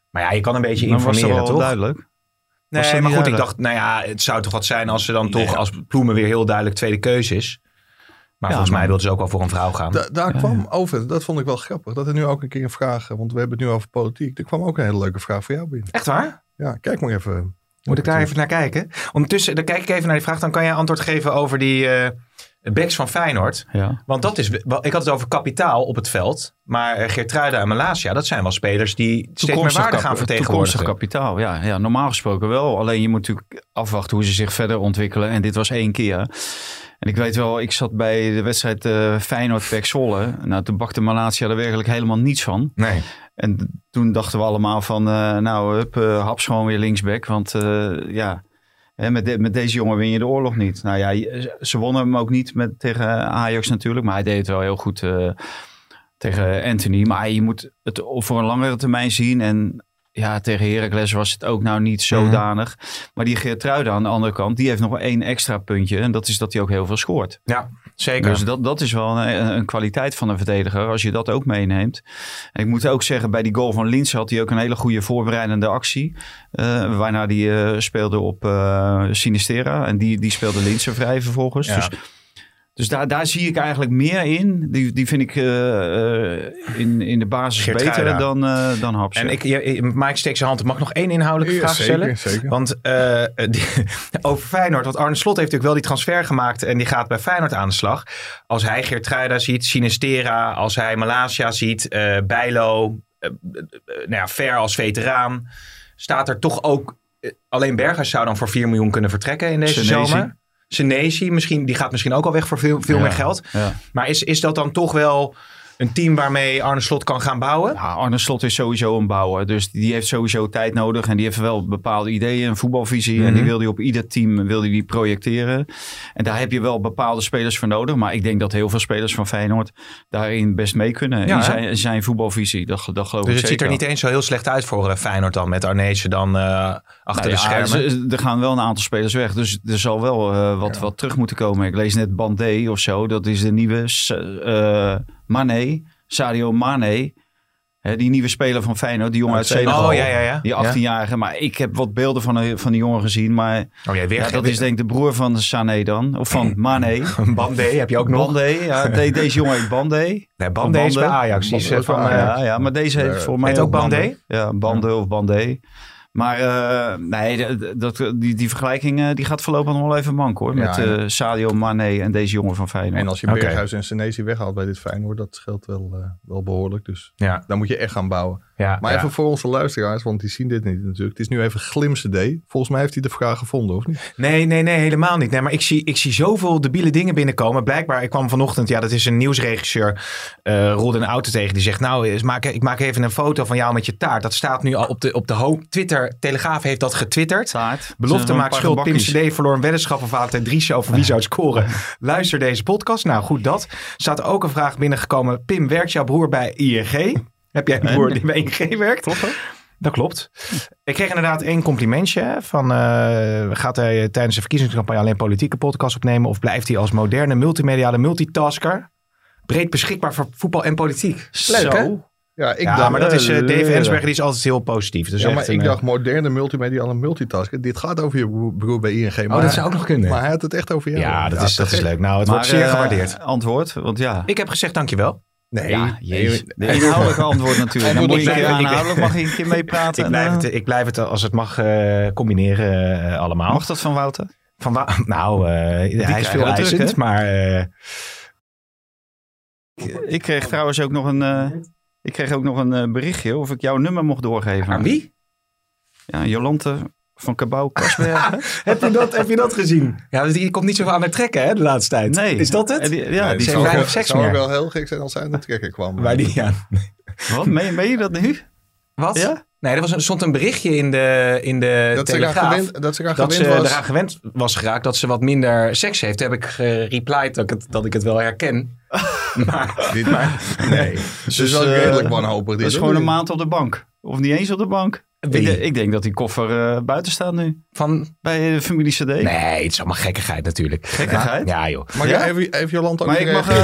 Maar ja, je kan een beetje informeren, wel toch? duidelijk. Nee, maar goed, ik dacht, nou ja, het zou toch wat zijn als ze dan Nee, toch, ja. als Ploemen weer heel duidelijk tweede keuze is. Maar Ja, volgens mij wilden ze ook wel voor een vrouw gaan. Da- daar kwam over, dat vond ik wel grappig, dat er nu ook een keer een vraag, want we hebben het nu over politiek. Er kwam ook een hele leuke vraag voor jou binnen. Echt waar? Ja, kijk maar even. Moet ik daar even naar kijken? Ondertussen, dan kijk ik even naar die vraag. Dan kan jij antwoord geven over die eh backs van Feyenoord. Ja. Want dat is, wel- ik had het over kapitaal op het veld. Maar eh, Geertruida en Malasia, dat zijn wel spelers die steeds meer Toekomstig waarde gaan Toekomstig vertegenwoordigen. kapitaal, ja, ja. Normaal gesproken wel. Alleen je moet natuurlijk afwachten hoe ze zich verder ontwikkelen. En dit was één keer. En ik weet wel, ik zat bij de wedstrijd eh Feyenoord Pek Zwolle. Nou, toen bakte Malatia er werkelijk helemaal niets van. Nee. En toen dachten we allemaal van, eh, nou, hup, eh, haps gewoon weer linksback. Want ja, hè, met, de- met deze jongen win je de oorlog niet. Nou ja, ze wonnen hem ook niet met, tegen Ajax natuurlijk. Maar hij deed het wel heel goed eh, tegen Anthony. Maar je moet het voor een langere termijn zien. En ja, tegen Heracles was het ook nou niet zodanig. Maar die Geertruiden aan de andere kant, die heeft nog één extra puntje. En dat is dat hij ook heel veel scoort. Ja, zeker. Dus dat, dat is wel een, een kwaliteit van een verdediger, als je dat ook meeneemt. En ik moet ook zeggen, bij die goal van Linz had hij ook een hele goede voorbereidende actie. eh, waarna hij eh, speelde op eh, Sinistera. En die, die speelde Linz er vrij vervolgens. Ja. Dus, dus daar, daar zie ik eigenlijk meer in. Die, die vind ik eh, eh, in, in de basis beter dan, eh dan Haps. En ik, je, Mike steekt zijn hand. Mag ik nog één inhoudelijke Ja, vraag stellen? zeker, zeker. Want eh, die- over Feyenoord, want Arne Slot heeft natuurlijk wel die transfer gemaakt en die gaat bij Feyenoord aan de slag. Als hij Geertruida ziet, Sinistera, als hij Malasia ziet, eh Bijlo, nou ja, Ver als veteraan, staat er toch ook alleen Berghuis zou dan voor 4 miljoen kunnen vertrekken in deze zomer. Senesi, misschien, die gaat misschien ook al weg voor veel, veel meer geld. Maar is, is dat dan toch wel een team waarmee Arne Slot kan gaan bouwen? Ja, Arne Slot is sowieso een bouwer. Dus die heeft sowieso tijd nodig. En die heeft wel bepaalde ideeën, een voetbalvisie. En Mhm. die wil hij op ieder team wil die projecteren. En daar heb je wel bepaalde spelers voor nodig. Maar ik denk dat heel veel spelers van Feyenoord daarin best mee kunnen. Ja, in zijn, zijn voetbalvisie. Dat, dat geloof Dus ik het ziet er niet eens zo heel slecht uit voor eh, Feyenoord dan. Met Arnezen dan eh, achter Nou de schermen. ze- er gaan wel een aantal spelers weg. Dus er zal wel eh, wat, wat terug moeten komen. Ik lees net Bandé of zo. Dat is de nieuwe Mane. Sadio Mane. Hè, die nieuwe speler van Feyenoord. Die jongen uit Senegal. Oh, ja, ja, ja. Die 18-jarige. Maar ik heb wat beelden van, de- van die jongen gezien. Maar Oh, jij weer ja, dat is denk ik de broer van Sané dan. Of van Mane. Bandé heb je ook nog. Bandé. Ja, de- deze jongen heet Bandé. Nee, Bandé is bij. Ajax. Die is eh, van... is bij eh, ja, ja, maar deze heeft eh, voor mij ook Bandé? Ja, Bande of Bandé. Maar eh, nee, dat, die, die vergelijking eh, die gaat voorlopig nog wel even mank hoor. Ja, met eh, Sadio Mane en deze jongen van Feyenoord. En als je. Berghuis en Senesi weghaalt bij dit Feyenoord, dat scheelt wel, wel behoorlijk. Dus ja, daar moet je echt gaan bouwen. ja, Maar ja. even voor onze luisteraars, want die zien dit niet natuurlijk. Het is nu even Glimse D. Volgens mij heeft hij de vraag gevonden, of niet? Nee, nee, nee, helemaal niet. Nee, maar ik zie, ik zie zoveel debiele dingen binnenkomen. Blijkbaar, ik kwam vanochtend, ja, dat is een nieuwsregisseur, eh Rolde een auto tegen. Die zegt, nou, ik maak even een foto van jou met je taart. Dat staat nu al op de, op de hoop. Twitter, Telegraaf heeft dat getwitterd. Taart. Belofte maakt schuld. Pim. CD verloor een weddenschap van Valentijn Driessen over wie zou het scoren. Luister deze podcast. Nou, goed dat. Er staat ook een vraag binnengekomen. Pim, werkt jouw broer bij ING? Heb jij een broer die bij ING werkt? Klopt dat? klopt. Ik kreeg inderdaad één complimentje van eh, gaat hij tijdens de verkiezingscampagne alleen politieke podcast opnemen of blijft hij als moderne multimediale multitasker breed beschikbaar voor voetbal en politiek? Leuk hè? Ja, ik Ja, dacht, maar dat is eh, Dave leuren. Ensberger, die is altijd heel positief. Dus ja, maar ik eh, dacht moderne multimediale multitasker. Dit gaat over je broer- bij ING. Maar, oh, dat zou ook nog kunnen. maar hij had het echt over jou. ja, dat, is, dat is leuk. Nou, het Maar, wordt zeer eh, gewaardeerd. antwoord, want ja. Ik heb gezegd dankjewel. Nee, ja, nee, jezus. De inhoudelijke antwoord natuurlijk. Dan Antwoord moet je aanhoudelijk, mag je een keer meepraten. Ik blijf, en, het, eh, ik blijf het als het mag eh, combineren eh, allemaal. Mag dat van Wouter? Van wa- nou, eh, hij is veel eisend, maar eh, Ik kreeg trouwens ook nog een, eh, ik kreeg ook nog een eh, berichtje of ik jouw nummer mocht doorgeven. aan wie? Ja, Jolante van Cabau Kasbergen. heb, je dat, heb je dat gezien? Ja, dus die komt niet zo aan het trekken hè, de laatste tijd. nee. Is dat het? die- ja, Nee, die zijn zou, weinig wel, seks zou meer. wel heel gek zijn als hij aan het trekken kwam. Waar die aan? Wat, meen, meen je dat nu? Wat? Ja? Nee, er was een, stond een berichtje in de, in de dat, ze eraan Telegraaf. gewend, dat ze eraan dat ze gewend was. eraan gewend was geraakt dat ze wat minder seks heeft. Toen heb ik gereplied dat ik het, dat ik het wel herken. maar, Dit, nee, dus Dus, is wel eh, redelijk wanhopig. Dat is gewoon een maand op de bank. Of niet eens op de bank. Ik, ik denk dat die koffer eh, buiten staat nu. van... Bij de familie CD. Nee, het is allemaal gekkigheid natuurlijk. Gekkigheid? Ja, joh. Maar Ja? even, even Jolanda ook Maar ik mag eh,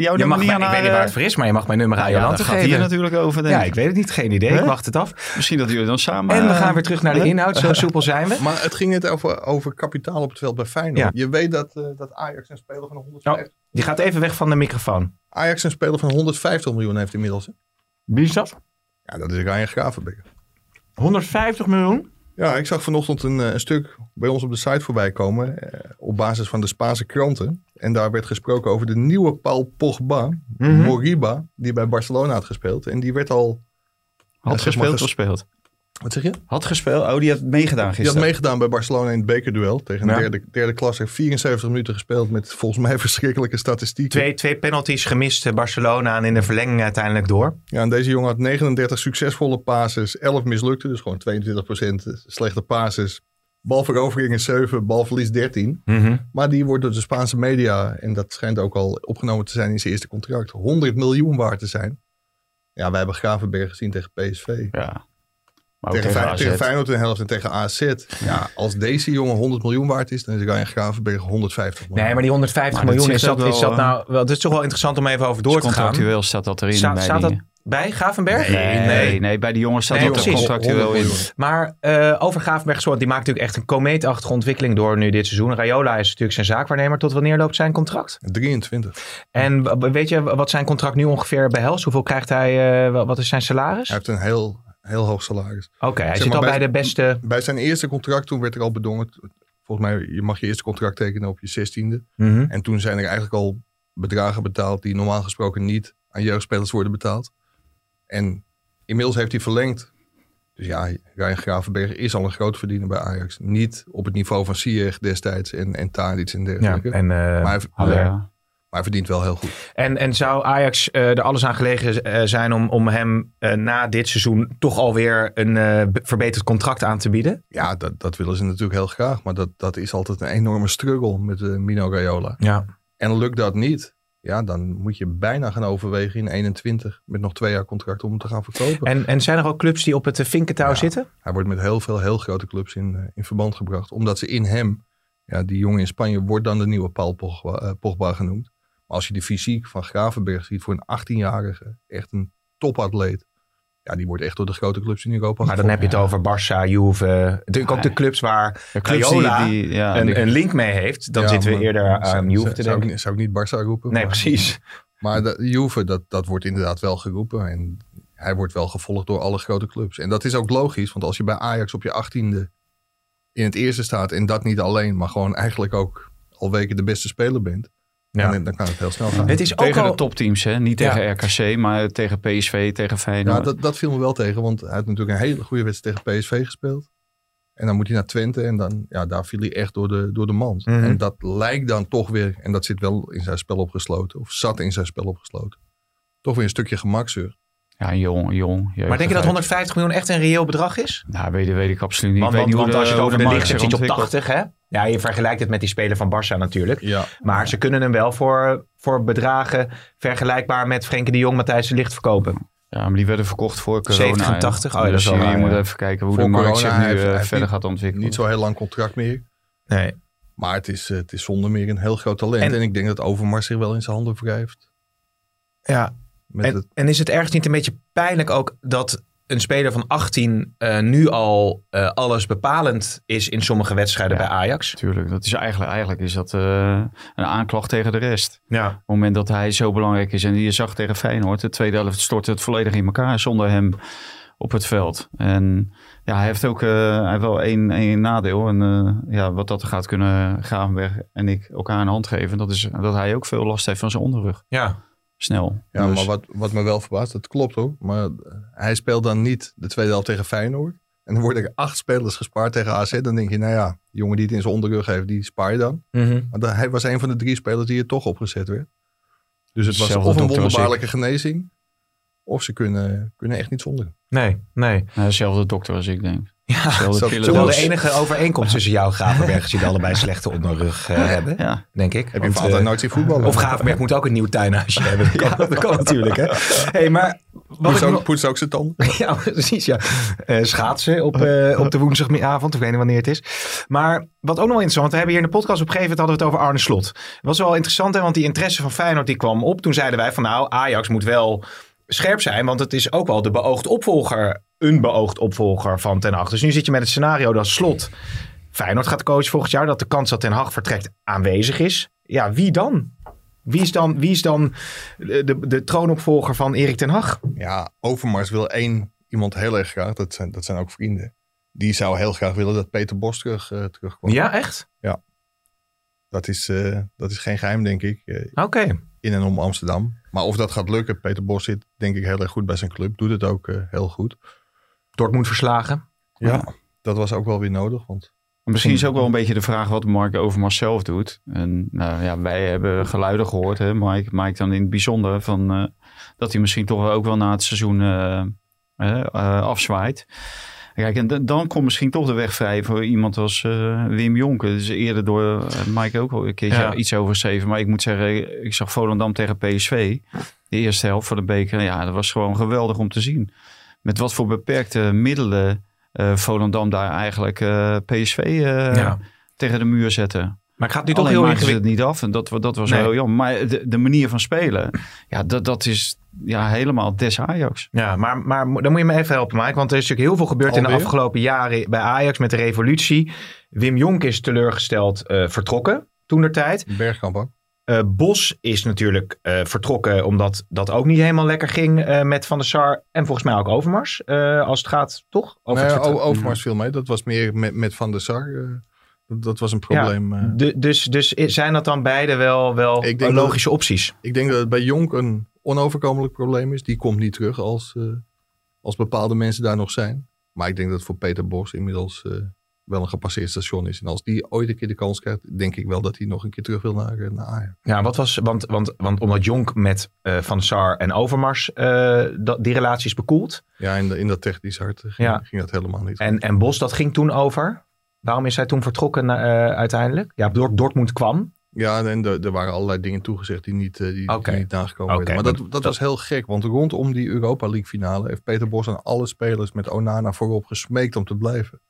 jouw Je nummer niet aan ik weet niet waar eh, het voor is, maar je mag mijn nummer aan dat gaat hier geven. natuurlijk over, denk Ja, ik. ik weet het niet. Geen idee. Ik wacht het af. Misschien dat jullie dan samen... En we eh, gaan weer terug naar de inhoud. Zo soepel zijn we. Maar het ging net over, over kapitaal op het veld bij Feyenoord. Ja. Je weet dat, eh, dat Ajax een speler van 150, Die gaat even weg van de microfoon. Ajax een speler van 150 miljoen heeft inmiddels. hè? Wie is dat? Ja, dat is Ryan Gravenbeek. 150 miljoen? Ja, ik zag vanochtend een, eh, een stuk bij ons op de site voorbij komen. eh, op basis van de Spaanse kranten. En daar werd gesproken over de nieuwe Paul Pogba, Mhm. Moriba, die bij Barcelona had gespeeld. En die werd al, Had Ja, maar gespeeld ges- of speelt? Wat zeg je? Had gespeeld? Oh, die had meegedaan Die had gisteren. meegedaan bij Barcelona in het bekerduel tegen Ja. derde, derde klasse. 74 minuten gespeeld met volgens mij verschrikkelijke statistieken. Twee, twee penalties gemist eh, Barcelona en in de verlenging uiteindelijk door. Ja, en deze jongen had 39 succesvolle passes, 11 mislukte, dus gewoon 22% slechte passes. Balveroveringen 7, balverlies 13. Maar die wordt door de Spaanse media, en dat schijnt ook al opgenomen te zijn in zijn eerste contract, 100 miljoen waard te zijn. Ja, wij hebben Gravenberg gezien tegen PSV. Ja. Maar Tegen, tegen. Feyenoord de helft en tegen AZ. Ja, als deze jongen 100 miljoen waard is, dan is Ryan Gravenberg 150 miljoen. Nee, maar die 150 Maar dat miljoen is dat, ook is wel, dat nou... Wel, het is toch wel interessant om even over door Dus te gaan. contractueel staat dat erin. Sta- bij staat die- dat bij Gravenberg? Nee, nee, nee, bij die jongens staat Nee, dat er contractueel 100 in. Maar eh, over Gravenberg gesproken, die maakt natuurlijk echt een komeetachtige ontwikkeling door nu dit seizoen. Rayola is natuurlijk zijn zaakwaarnemer. Tot wanneer loopt zijn contract? 23. En weet je wat zijn contract nu ongeveer behelst? Hoeveel krijgt hij? eh, wa- wat is zijn salaris? Hij heeft een heel, heel hoog salaris. Oké, hij Zeg zit maar, al bij bij- de beste... Bij zijn eerste contract, toen werd er al bedongen. Volgens mij, je mag je eerste contract tekenen op je 16e. Mhm. En toen zijn er eigenlijk al bedragen betaald die normaal gesproken niet aan jeugdspelers worden betaald. En inmiddels heeft hij verlengd. Dus ja, Ryan Gravenberg is al een groot verdiener bij Ajax. Niet op het niveau van Ziyech destijds en, en Tadic en Ja, dergelijke. en, eh, maar, hij, Haller. Maar hij verdient wel heel goed. en, en zou Ajax eh, er alles aan gelegen eh, zijn om, om hem eh, na dit seizoen toch alweer een be- verbeterd contract aan te bieden? Ja, dat, dat willen ze natuurlijk heel graag. Maar dat, dat is altijd een enorme struggle met Mino Raiola. Ja. En lukt dat niet, ja, dan moet je bijna gaan overwegen in 21 met nog twee jaar contract om hem te gaan verkopen. En, en zijn er ook clubs die op het vinkentouw Ja. zitten? Hij wordt met heel veel heel grote clubs in, in verband gebracht. Omdat ze in hem, ja, die jongen in Spanje wordt dan de nieuwe Paul Pogba, Pogba genoemd. Maar als je de fysiek van Gravenberg ziet voor een 18-jarige, echt een topatleet. Ja, die wordt echt door de grote clubs in Europa Maar dan heb je het over Barça, Juve. Natuurlijk ook de clubs waar De clubs die, ja, een, die- een link mee heeft. Dan Ja, zitten we maar eerder zou- aan Juve zou- te zou, denken. ik, niet- zou ik niet Barça roepen. Nee, maar- precies. Maar de Juve, dat, dat wordt inderdaad wel geroepen. En hij wordt wel gevolgd door alle grote clubs. En dat is ook logisch, want als je bij Ajax op je achttiende in het eerste staat... en dat niet alleen, maar gewoon eigenlijk ook al weken de beste speler bent... Ja. Dan, dan kan het heel snel gaan. Het is ook tegen al... de topteams, hè? niet Ja. tegen RKC, maar tegen PSV, tegen Feyenoord. Ja, dat, dat viel me wel tegen, want hij had natuurlijk een hele goede wedstrijd tegen PSV gespeeld. En dan moet hij naar Twente en dan, ja, daar viel hij echt door de, door de mand. Mhm. En dat lijkt dan toch weer, en dat zit wel in zijn spel opgesloten, of zat in zijn spel opgesloten. Toch weer een stukje gemakzucht. Ja, jong, jong. Maar denk je dat 150 miljoen echt een reëel bedrag is? Nou, weet, weet ik absoluut niet. Want, ik weet want, niet want hoe als je het over de licht hebt, zit je op zich 80, hè? Ja, je vergelijkt het met die speler van Barça natuurlijk. Ja. Maar ze kunnen hem wel voor, voor bedragen vergelijkbaar met Frenkie de Jong, Matthijs de Licht verkopen. Ja, maar die werden verkocht voor corona. 70 en hè. 80. Oh ja, dat is dus wel je, moet even kijken hoe Voor de markt corona, zich nu heeft- eh, heeft verder niet- gaat ontwikkelen. Niet zo heel lang contract meer. Nee. Maar het is, het is zonder meer een heel groot talent. En- En, ik denk dat Overmars zich wel in zijn handen wrijft. Ja, Met en, het, en is het ergens niet een beetje pijnlijk ook dat een speler van 18 eh, nu al eh, alles bepalend is in sommige wedstrijden Ja. bij Ajax? Tuurlijk, dat is eigenlijk, eigenlijk is dat eh, een aanklacht tegen de rest. Ja. Op het moment dat hij zo belangrijk is en je zag tegen Feyenoord, de tweede helft stortte het volledig in elkaar zonder hem op het veld. En ja, hij heeft ook hij heeft wel één, één nadeel. En ja, wat dat gaat kunnen Gravenberg en ik elkaar een hand geven, dat is dat hij ook veel last heeft van zijn onderrug. Ja. Snel. ja, Dus- maar wat, wat me wel verbaast, dat klopt hoor. Maar hij speelt dan niet de tweede helft tegen Feyenoord. En dan worden er acht spelers gespaard tegen AZ. Dan denk je, nou ja, die jongen die het in zijn onderrug heeft, die spaar je dan. Mhm. Maar dan, hij was een van de drie spelers die er toch opgezet werd. Dus het was Zelfde of een wonderbaarlijke genezing. Of ze kunnen, kunnen echt niet zonder. Nee, nee. Dezelfde dokter als ik denk. Ja, zo- Wel de enige overeenkomst tussen jou en Gravenberg is die allebei slechte onderrug eh, hebben, Ja, denk ik. Heb je eh, nooit zien voetballen? Of Gravenberg moet ook een nieuw tuinhuisje hebben. Dat kan, dat kan natuurlijk, hè. Hey, maar wat Poetst ik ook, nog- ook zijn tanden? Ja, precies, ja. Eh, schaatsen op, eh, op de woensdagavond, ik weet niet wanneer het is. Maar wat ook nog wel interessant, want we hebben hier in de podcast op een gegeven moment hadden we het over Arne Slot. Dat was wel interessant, hè, want die interesse van Feyenoord die kwam op. Toen zeiden wij van nou, Ajax moet wel scherp zijn, want het is ook wel de beoogd opvolger, een beoogd opvolger van Ten Hag. Dus nu zit je met het scenario dat Slot Feyenoord gaat coachen volgend jaar, dat de kans dat Ten Hag vertrekt aanwezig is. Ja, wie dan? Wie is dan, wie is dan de, de, troonopvolger van Erik ten Hag? Ja, Overmars wil één iemand heel erg graag. Dat zijn, dat zijn ook vrienden. Die zou heel graag willen dat Peter Bos terug, eh, terugkwam. Ja, echt? Dat, is, eh, dat is geen geheim, denk ik. eh, Oké. In en om Amsterdam. Maar of dat gaat lukken, Peter Bos zit denk ik heel erg goed bij zijn club. Doet het ook eh, heel goed. Dortmund verslagen. Ja, dat was ook wel weer nodig. Want Misschien is ook wel een beetje de vraag wat Mark Overmars zelf doet. En nou ja, wij hebben geluiden gehoord, hè, Mike, Mike dan in het bijzonder, van, eh, dat hij misschien toch ook wel na het seizoen eh, afzwaait. Kijk, en dan komt misschien toch de weg vrij voor iemand als eh, Wim Jonk. Er is eerder door eh, Mike ook al een keertje Ja. iets over geschreven. Maar ik moet zeggen, ik zag Volendam tegen PSV. De eerste helft van de beker. Ja, dat was gewoon geweldig om te zien. Met wat voor beperkte middelen eh Volendam daar eigenlijk PSV Ja. tegen de muur zetten. Maar ik ga het nu toch heel ingewikkeld. het niet af en dat, dat was Nee. heel jammer. Maar de, de manier van spelen, ja, dat, dat is ja, helemaal des Ajax. Ja, maar, maar dan moet je me even helpen, Mike. Want er is natuurlijk heel veel gebeurd in de afgelopen jaren bij Ajax met de revolutie. Wim Jonk is teleurgesteld eh, vertrokken toen der tijd. Bergkamp ook. Eh, Bos is natuurlijk eh, vertrokken omdat dat ook niet helemaal lekker ging eh, met Van der Sar. En volgens mij ook Overmars. eh, als het gaat, toch? Over Nee, het vertre- O- Overmars viel mee. Dat was meer met, met Van der Sar. Dat, was een probleem. eh. Dus, dus zijn dat dan beide wel, wel logische opties? Ik denk dat het bij Jonk een onoverkomelijk probleem is. Die komt niet terug als, eh, als bepaalde mensen daar nog zijn. Maar ik denk dat het voor Peter Bos inmiddels eh, wel een gepasseerd station is. En als die ooit een keer de kans krijgt, denk ik wel dat hij nog een keer terug wil naar, naar Ajax. Ja, wat was, want, want, want omdat Jonk met Van Sar en Overmars dat, die relatie is bekoeld. Ja, in, de- in dat technisch hart ging, Ja. ging dat helemaal niet. En, en Bos, dat ging toen over. Waarom is hij toen vertrokken eh, uiteindelijk? Ja, Dort, Dortmund kwam. Ja, en er waren allerlei dingen toegezegd die niet, eh, die, niet nagekomen Oké, werden. Maar maar dat, dat was heel gek, want rondom die Europa League finale heeft Peter Bos aan alle spelers met Onana voorop gesmeekt om te blijven.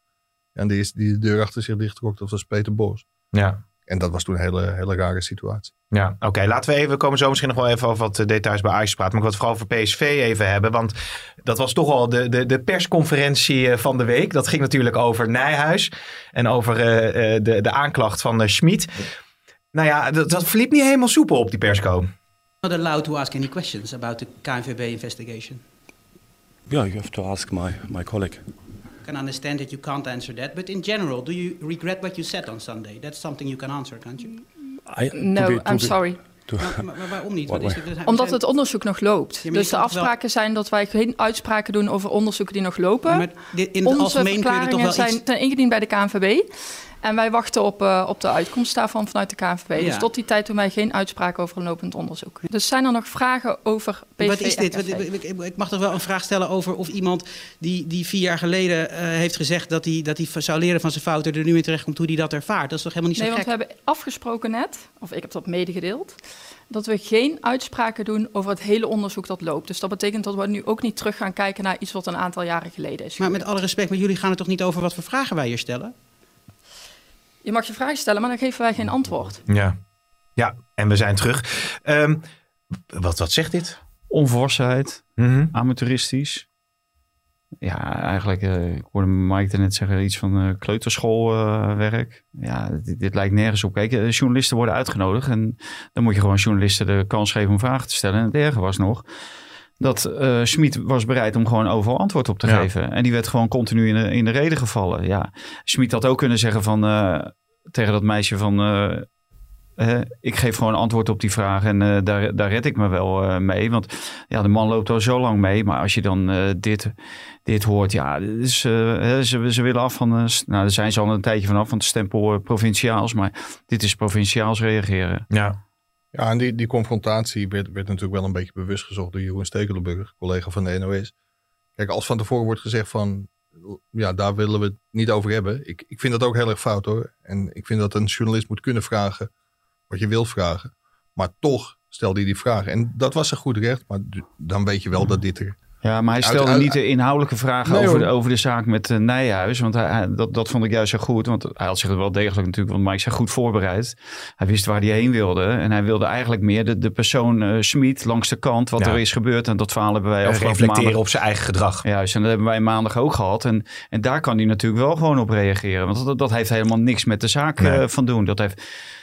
En die, is, die de deur achter zich dichttrok, dat was Peter Bos. Ja, En dat was toen een hele, hele rare situatie. Ja, oké. Laten we even, we komen zo misschien nog wel even over wat eh, details bij Ajax praten. Maar ik wil het vooral over PSV even hebben. Want dat was toch al de, de, de persconferentie eh, van de week. Dat ging natuurlijk over Nijhuis. En over eh, eh, de, de aanklacht van uh, Schmid. Nou ja, dat, dat verliep niet helemaal soepel op die persco. not allowed to ask any questions about the KNVB investigation. Yeah, you have to ask my, my colleague. I can understand that you can't answer that, but in general, do you regret what you said on Sunday? That's something you can answer, can't you? I, to No, be- I'm be- sorry. Maar, maar- maar waarom niet? Wat- is zijn- Omdat het onderzoek nog loopt. Ja, maar dus de kan wel- afspraken zijn dat wij geen uitspraken doen over onderzoeken die nog lopen. Maar dit- in het Onze algemeen kun je er toch verklaringen wel zijn, iets... zijn ingediend bij de KNVB. En wij wachten op, eh, op de uitkomst daarvan vanuit de KNVB. Ja. Dus tot die tijd doen wij geen uitspraken over een lopend onderzoek. Dus zijn er nog vragen over PSV Wat is dit? Wat- ik, mag toch wel een vraag stellen over of iemand die, die vier jaar geleden eh, heeft gezegd dat hij, dat hij zou leren van zijn fouten er nu in terecht komt, hoe hij dat ervaart. Dat is toch helemaal niet zo Nee, want we hebben afgesproken net, of ik heb dat medegedeeld, dat we geen uitspraken doen over het hele onderzoek dat loopt. Dus dat betekent dat we nu ook niet terug gaan kijken naar iets wat een aantal jaren geleden is. Maar met alle respect, maar jullie gaan het toch niet over wat voor vragen wij hier stellen? Je mag je vragen stellen, maar dan geven wij geen antwoord. Ja, ja en we zijn terug. Ehm, wat, wat zegt dit? Onvolwassenheid, Mhm. amateuristisch. Ja, eigenlijk, eh, ik hoorde Mike net zeggen, iets van eh, kleuterschoolwerk. ja, dit, dit lijkt nergens op. Kijk, eh, journalisten worden uitgenodigd en dan moet je gewoon journalisten de kans geven om vragen te stellen. En het erge was nog dat Schmid was bereid om gewoon overal antwoord op te Ja. geven. En die werd gewoon continu in de, in de reden gevallen. Ja, Schmid had ook kunnen zeggen van, eh, tegen dat meisje van... eh, ik geef gewoon antwoord op die vraag en daar, daar red ik me wel mee. Want ja, de man loopt al zo lang mee. Maar als je dan dit, dit hoort, ja, hè, ze, ze willen af van, nou daar zijn ze al een tijdje vanaf van het stempel provinciaals. Maar dit is provinciaals reageren. Ja, Ja, en die, die confrontatie werd, werd natuurlijk wel een beetje bewust gezocht door Jeroen Stekelenburg, collega van de NOS. Kijk, als van tevoren wordt gezegd van, ja, daar willen we het niet over hebben. Ik, ik vind dat ook heel erg fout hoor. En ik vind dat een journalist moet kunnen vragen wat je wilt vragen. Maar toch stelde hij die vraag. En dat was een goed recht, maar dan weet je wel dat dit er... Ja, maar hij stelde uit- niet de inhoudelijke vragen Nee, over, de, over de zaak met eh, Nijhuis. Want hij, dat, dat vond ik juist zo goed. Want hij had zich er wel degelijk natuurlijk, want Mike zei goed voorbereid. Hij wist waar hij heen wilde. En hij wilde eigenlijk meer de, de persoon eh Smit langs de kant. Wat Ja. er is gebeurd. En dat verhaal hebben wij en afgelopen reflecteren maandag op zijn eigen gedrag. Juist, en dat hebben wij maandag ook gehad. En, en daar kan hij natuurlijk wel gewoon op reageren. Want dat, dat heeft helemaal niks met de zaak Nee. eh, van doen. Dat heeft,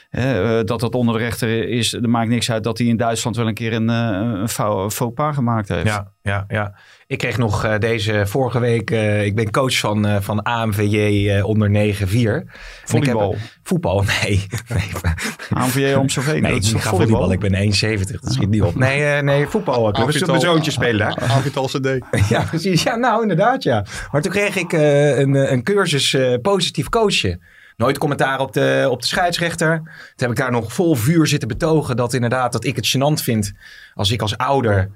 eh, dat dat onder de rechter is, er maakt niks uit dat hij in Duitsland wel een keer een, eh, een faux, een faux pas gemaakt heeft. Ja, ja, ja. Ik kreeg nog eh, deze vorige week. eh, ik ben coach van, eh, van AMVJ eh, onder 9-4. Volleybal. Voetbal, nee. nee. ANVJ Amstelveen. Nee, dat ik is ga volleybal. Ik ben 1,70. Dat schiet niet op. Nee, eh, nee voetbal. We zullen mijn zoontje spelen daar. Avital CD. Ja, precies. Ja, nou inderdaad, ja. Maar toen kreeg ik eh, een, een cursus eh, positief coachen. Nooit commentaar op de, op de scheidsrechter. Toen heb ik daar nog vol vuur zitten betogen dat inderdaad dat ik het gênant vind als ik als ouder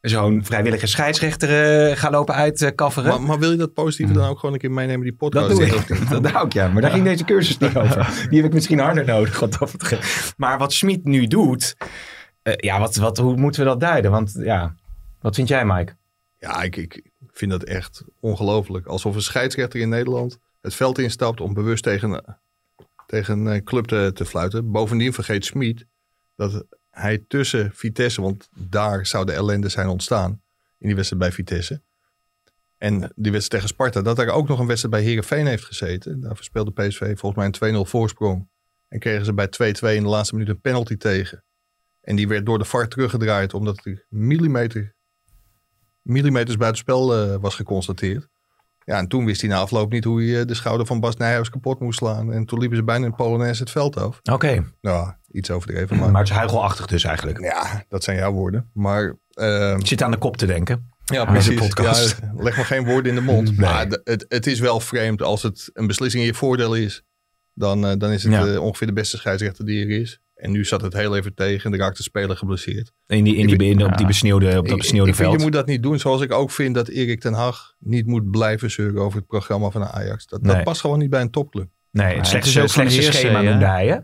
zo'n vrijwillige scheidsrechter eh, ga lopen uitkafferen. Maar, maar wil je dat positieve dan ook gewoon een keer meenemen, die podcast? Dat doe ik. Dat hou ik, ja. Maar daar ging deze cursus niet over. Die heb ik misschien harder nodig. Wat dat. Maar wat Smit nu doet, eh, ja, wat, wat, hoe moeten we dat duiden? Want ja, wat vind jij, Mike? Ja, ik, ik vind dat echt ongelooflijk. Alsof een scheidsrechter in Nederland het veld instapt om bewust tegen, tegen een club te, te fluiten. Bovendien vergeet Smit dat hij tussen Vitesse, want daar zou de ellende zijn ontstaan in die wedstrijd bij Vitesse. En die wedstrijd tegen Sparta, dat er ook nog een wedstrijd bij Herenveen heeft gezeten. Daar verspeelde PSV volgens mij een 2-0 voorsprong. En kregen ze bij 2-2 in de laatste minuut een penalty tegen. En die werd door de VAR teruggedraaid omdat er millimeter millimeters buitenspel eh was geconstateerd. Ja, en toen wist hij na afloop niet hoe hij eh, de schouder van Bas Nijhuis kapot moest slaan. En toen liepen ze bijna in Polonaise het veld af. Oké, Nou, iets overdreven, maar... maar het is huigelachtig dus eigenlijk. Ja, dat zijn jouw woorden. Maar Ik zit aan de kop te denken. Ja, precies. podcast. Ja, leg maar geen woorden in de mond. Nee. Maar het, het is wel vreemd als het een beslissing in je voordeel is. Dan, eh, dan is het Ja. eh, ongeveer de beste scheidsrechter die er is. En nu zat het heel even tegen en er raakte de speler geblesseerd. In die, in die, in, op die besneeuwde, op dat Ik- besneeuwde ik vind, veld. je moet dat niet doen. Zoals ik ook vind dat Erik ten Hag niet moet blijven zeuren over het programma van de Ajax. Dat, Nee. dat past gewoon niet bij een topclub. Nee, het het is slechtste, ook van de schema noemde hij, hè?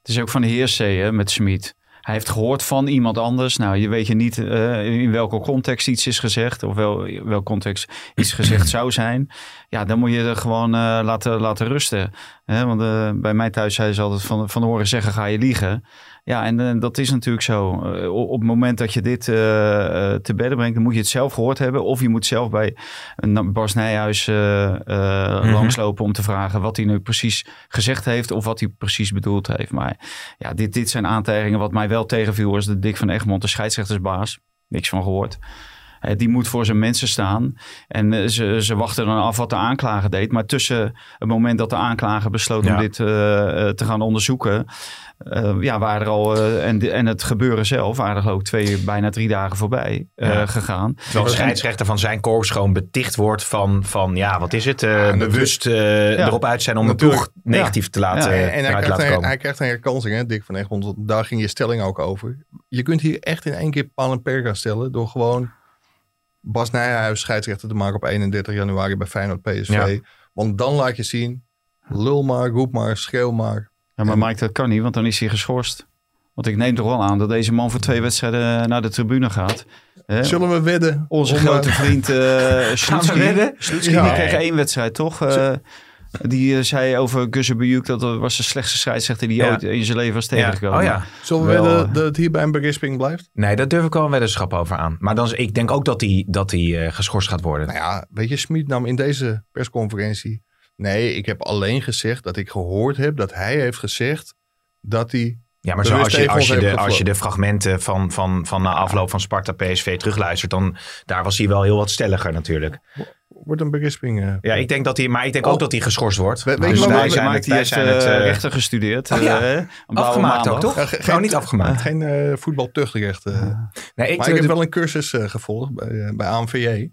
Het is ook van de heersee hè, met Smit. Hij heeft gehoord van iemand anders. Nou, je weet je niet eh, in welke context iets is gezegd. Of wel, context iets gezegd zou zijn. Ja, dan moet je er gewoon eh, laten, laten rusten. Want eh, bij mij thuis zei ze altijd van, van horen zeggen ga je liegen. Ja, en dat is natuurlijk zo. Eh, op het moment dat je dit eh, eh, te bedden brengt, dan moet je het zelf gehoord hebben. Of je moet zelf bij een Bas Nijhuis Mhm. langslopen om te vragen wat hij nu precies gezegd heeft. Of wat hij precies bedoeld heeft. Maar ja, dit, dit zijn aantijgingen. Wat mij wel tegenviel is de Dick van Egmond, de scheidsrechtersbaas. Niks van gehoord. Eh, die moet voor zijn mensen staan. En eh, ze, ze wachten dan af wat de aanklager deed. Maar tussen het moment dat de aanklager besloot Ja. om dit eh, te gaan onderzoeken. eh, ja, waren er al. en, en het gebeuren zelf waren er ook twee, bijna drie dagen voorbij eh, Ja. gegaan. Terwijl de scheidsrechter van zijn korps gewoon beticht wordt van, van ja, wat is het? eh, bewust Ja. erop uit zijn om Natuurlijk. ploeg negatief te laten, Ja, eh, en hij krijgt, laten een, komen. hij krijgt een herkansing, hè, Dick van Egmond. Daar ging je stelling ook over. Je kunt hier echt in één keer paal en perk gaan stellen. Door gewoon Bas Nijhuis scheidsrechter te maken op 31 januari bij Feyenoord PSV. Ja. Want dan laat je zien, lul maar, roep maar, schreeuw maar. Ja, maar Mike, dat kan niet, want dan is hij geschorst. Want ik neem toch wel aan dat deze man voor twee wedstrijden naar de tribune gaat. Hè? Zullen we wedden? Onze om, grote eh, vriend uh, Slutsky. wedden? Slutsky Ja. die kreeg één wedstrijd, toch? Eh, die eh, zei over Gussebujuk dat dat was de slechtste scheidsrechter die Ja. ooit in zijn leven was Ja. tegengekomen. Oh ja. Zullen we Wel, wedden eh, dat het hier bij een berisping blijft? Nee, daar durf ik wel een weddenschap over aan. Maar dan, ik denk ook dat hij dat die, eh, geschorst gaat worden. Nou ja, weet je, Smit nam in deze persconferentie... Nee, ik heb alleen gezegd dat ik gehoord heb dat hij heeft gezegd dat hij... Ja, maar zo als, je, als, je de, als je de fragmenten van, van, van na afloop van Sparta PSV terugluistert, dan daar was hij wel heel wat stelliger natuurlijk. Wordt een berisping... eh, Ja, ik denk dat hij, maar ik denk Oh. ook dat hij geschorst wordt. We- weet je Dus wij zijn het, die wij heeft zijn het, eh, eh, rechten gestudeerd. Oh ja. eh, afgemaakt ook, toch? ge- Gewoon niet afgemaakt. Geen eh voetbaltuchtrecht. eh. Nee, ik, maar ik heb wel een cursus eh, gevolgd bij, bij AMVJ.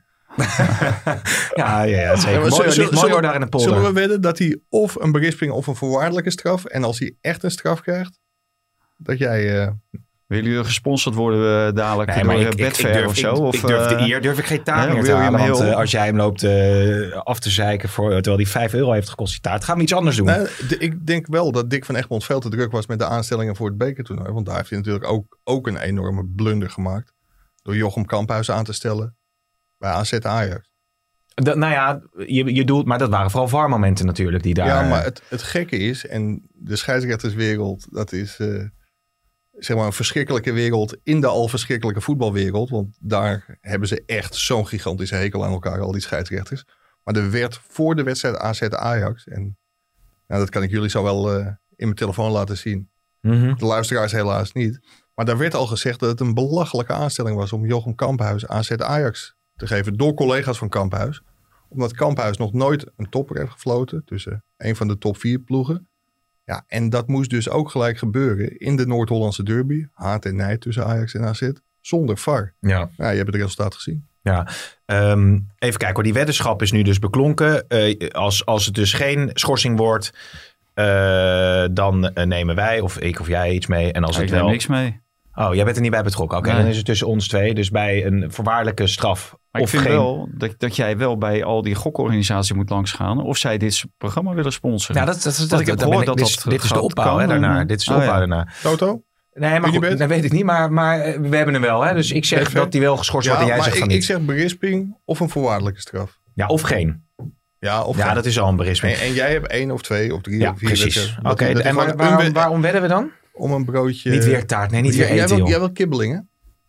ja, ja, ja, zeker. Ja, mooi, zullen- ligt zullen- mooi hoor daar in de polder. Zullen we wedden dat hij of een berisping of een voorwaardelijke straf... en als hij echt een straf krijgt, dat jij... Willen jullie gesponsord worden eh, dadelijk Nee, door maar eh, ik, ik, ik Betfair durf, of zo? ik, of, ik durf de, eh, hier durf ik geen taart meer te halen. Want als jij hem loopt eh, af te zeiken voor, terwijl hij 5 euro heeft gekost, die taart, gaan we iets anders doen. nou, ik denk wel dat Dick van Egmond veel te druk was met de aanstellingen voor het bekertoernooi. Want daar heeft hij natuurlijk ook, ook een enorme blunder gemaakt. Door Jochem Kamphuis aan te stellen bij AZ Ajax. Dat- nou ja, je, je doelt, maar dat waren vooral VAR-momenten natuurlijk die daar... ja, maar het, het gekke is, en de scheidsrechterswereld, dat is eh, zeg maar een verschrikkelijke wereld in de al verschrikkelijke voetbalwereld. Want daar hebben ze echt zo'n gigantische hekel aan elkaar, al die scheidsrechters. Maar er werd voor de wedstrijd AZ Ajax, en nou, dat kan ik jullie zo wel eh, in mijn telefoon laten zien. mhm. De luisteraars helaas niet. Maar daar werd al gezegd dat het een belachelijke aanstelling was om Jochem Kamphuis AZ Ajax te geven door collega's van Kamphuis. Omdat Kamphuis nog nooit een topper heeft gefloten tussen een van de top vier ploegen. Ja, en dat moest dus ook gelijk gebeuren in de Noord-Hollandse derby. Haat en nijd tussen Ajax en AZ. Zonder VAR. Ja. Ja, je hebt het resultaat gezien. Ja, Ehm, even kijken hoor. Die weddenschap is nu dus beklonken. Eh, als, als het dus geen schorsing wordt, eh, dan eh, nemen wij of ik of jij iets mee. En als ik het neem wel... niks mee. Oh, jij bent er niet bij betrokken. Oké, Nee. dan is het tussen ons twee. Dus bij een voorwaardelijke straf Maar of ik vind geen... wel dat, dat jij wel bij al die gokorganisaties moet langsgaan. Of zij dit programma willen sponsoren. Ja, dat, dat, dat, Want ik heb dat gehoord ik- dat dit, is- dat dit is de opbouw hè, daarnaar. Dit is de Oh, opbouw ja. daarnaar. Toto? Nee, maar goed, dat weet ik niet. Maar, maar eh, we hebben hem wel. Hè? Dus ik zeg dat hij wel geschorst wordt en jij maar zegt ik, van ik niet. zeg berisping of een voorwaardelijke straf. Ja, of geen. Ja, of ja, geen. dat is al een berisping. en, en jij hebt één of twee of drie Ja, of vier precies. Oké, Dat- dat en waarom wedden we dan? Om een broodje... Niet weer taart. Nee, niet weer jij, eten, wil, jij wil kibbelingen?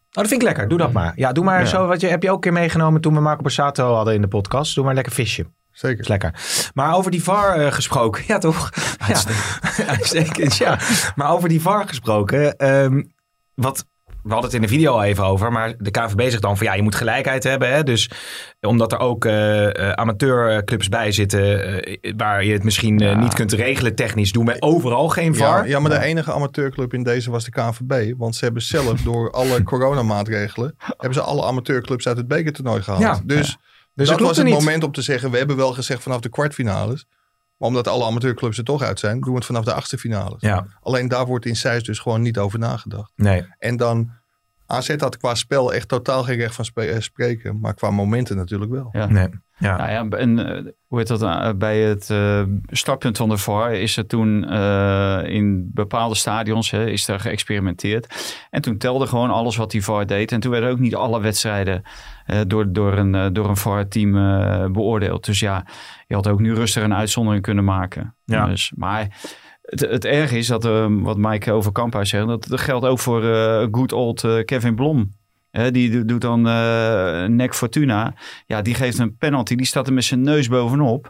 Oh, dat vind ik lekker. Doe dat maar. Ja, doe maar Ja. zo. Wat je, heb je ook een keer meegenomen toen we Marco Borsato hadden in de podcast. Doe maar lekker visje. Zeker. is lekker. Maar over die VAR eh, gesproken. Ja, toch? Ja, uitstekend, ja. Maar over die VAR gesproken. ehm, wat, we hadden het in de video al even over, maar de KVB zegt dan van ja, je moet gelijkheid hebben. Hè? Dus omdat er ook eh, eh, amateurclubs bij zitten eh, waar je het misschien eh, Ja. niet kunt regelen technisch, doen we overal geen Ja, VAR. ja, maar de enige amateurclub in deze was de KNVB. Want ze hebben zelf door alle coronamaatregelen... hebben ze alle amateurclubs uit het bekertoernooi gehaald. Ja, dus Dus dat was het niet. moment om te zeggen... we hebben wel gezegd vanaf de kwartfinales... maar omdat alle amateurclubs er toch uit zijn... doen we het vanaf de achtste finales. Ja, Alleen daar wordt in Zeist dus gewoon niet over nagedacht. nee. En dan... AZ had qua spel echt totaal geen recht van eh, spreken. Maar qua momenten natuurlijk wel. Ja. nee. Ja. Nou ja, en eh, hoe heet dat? eh, bij het startpunt van de VAR is er toen eh, in bepaalde stadions hè, is er geëxperimenteerd. En toen telde gewoon alles wat die VAR deed. En toen werden ook niet alle wedstrijden eh, door, door een, door een VAR-team beoordeeld. Dus ja, je had ook nu rustig een uitzondering kunnen maken. Ja. Dus, maar het, het erg is dat, eh, wat Mike over Kamphuis zegt, dat, geldt ook voor eh good old eh, Kevin Blom. Die do- doet dan eh Nek Fortuna. Ja, die geeft een penalty. Die staat er met zijn neus bovenop.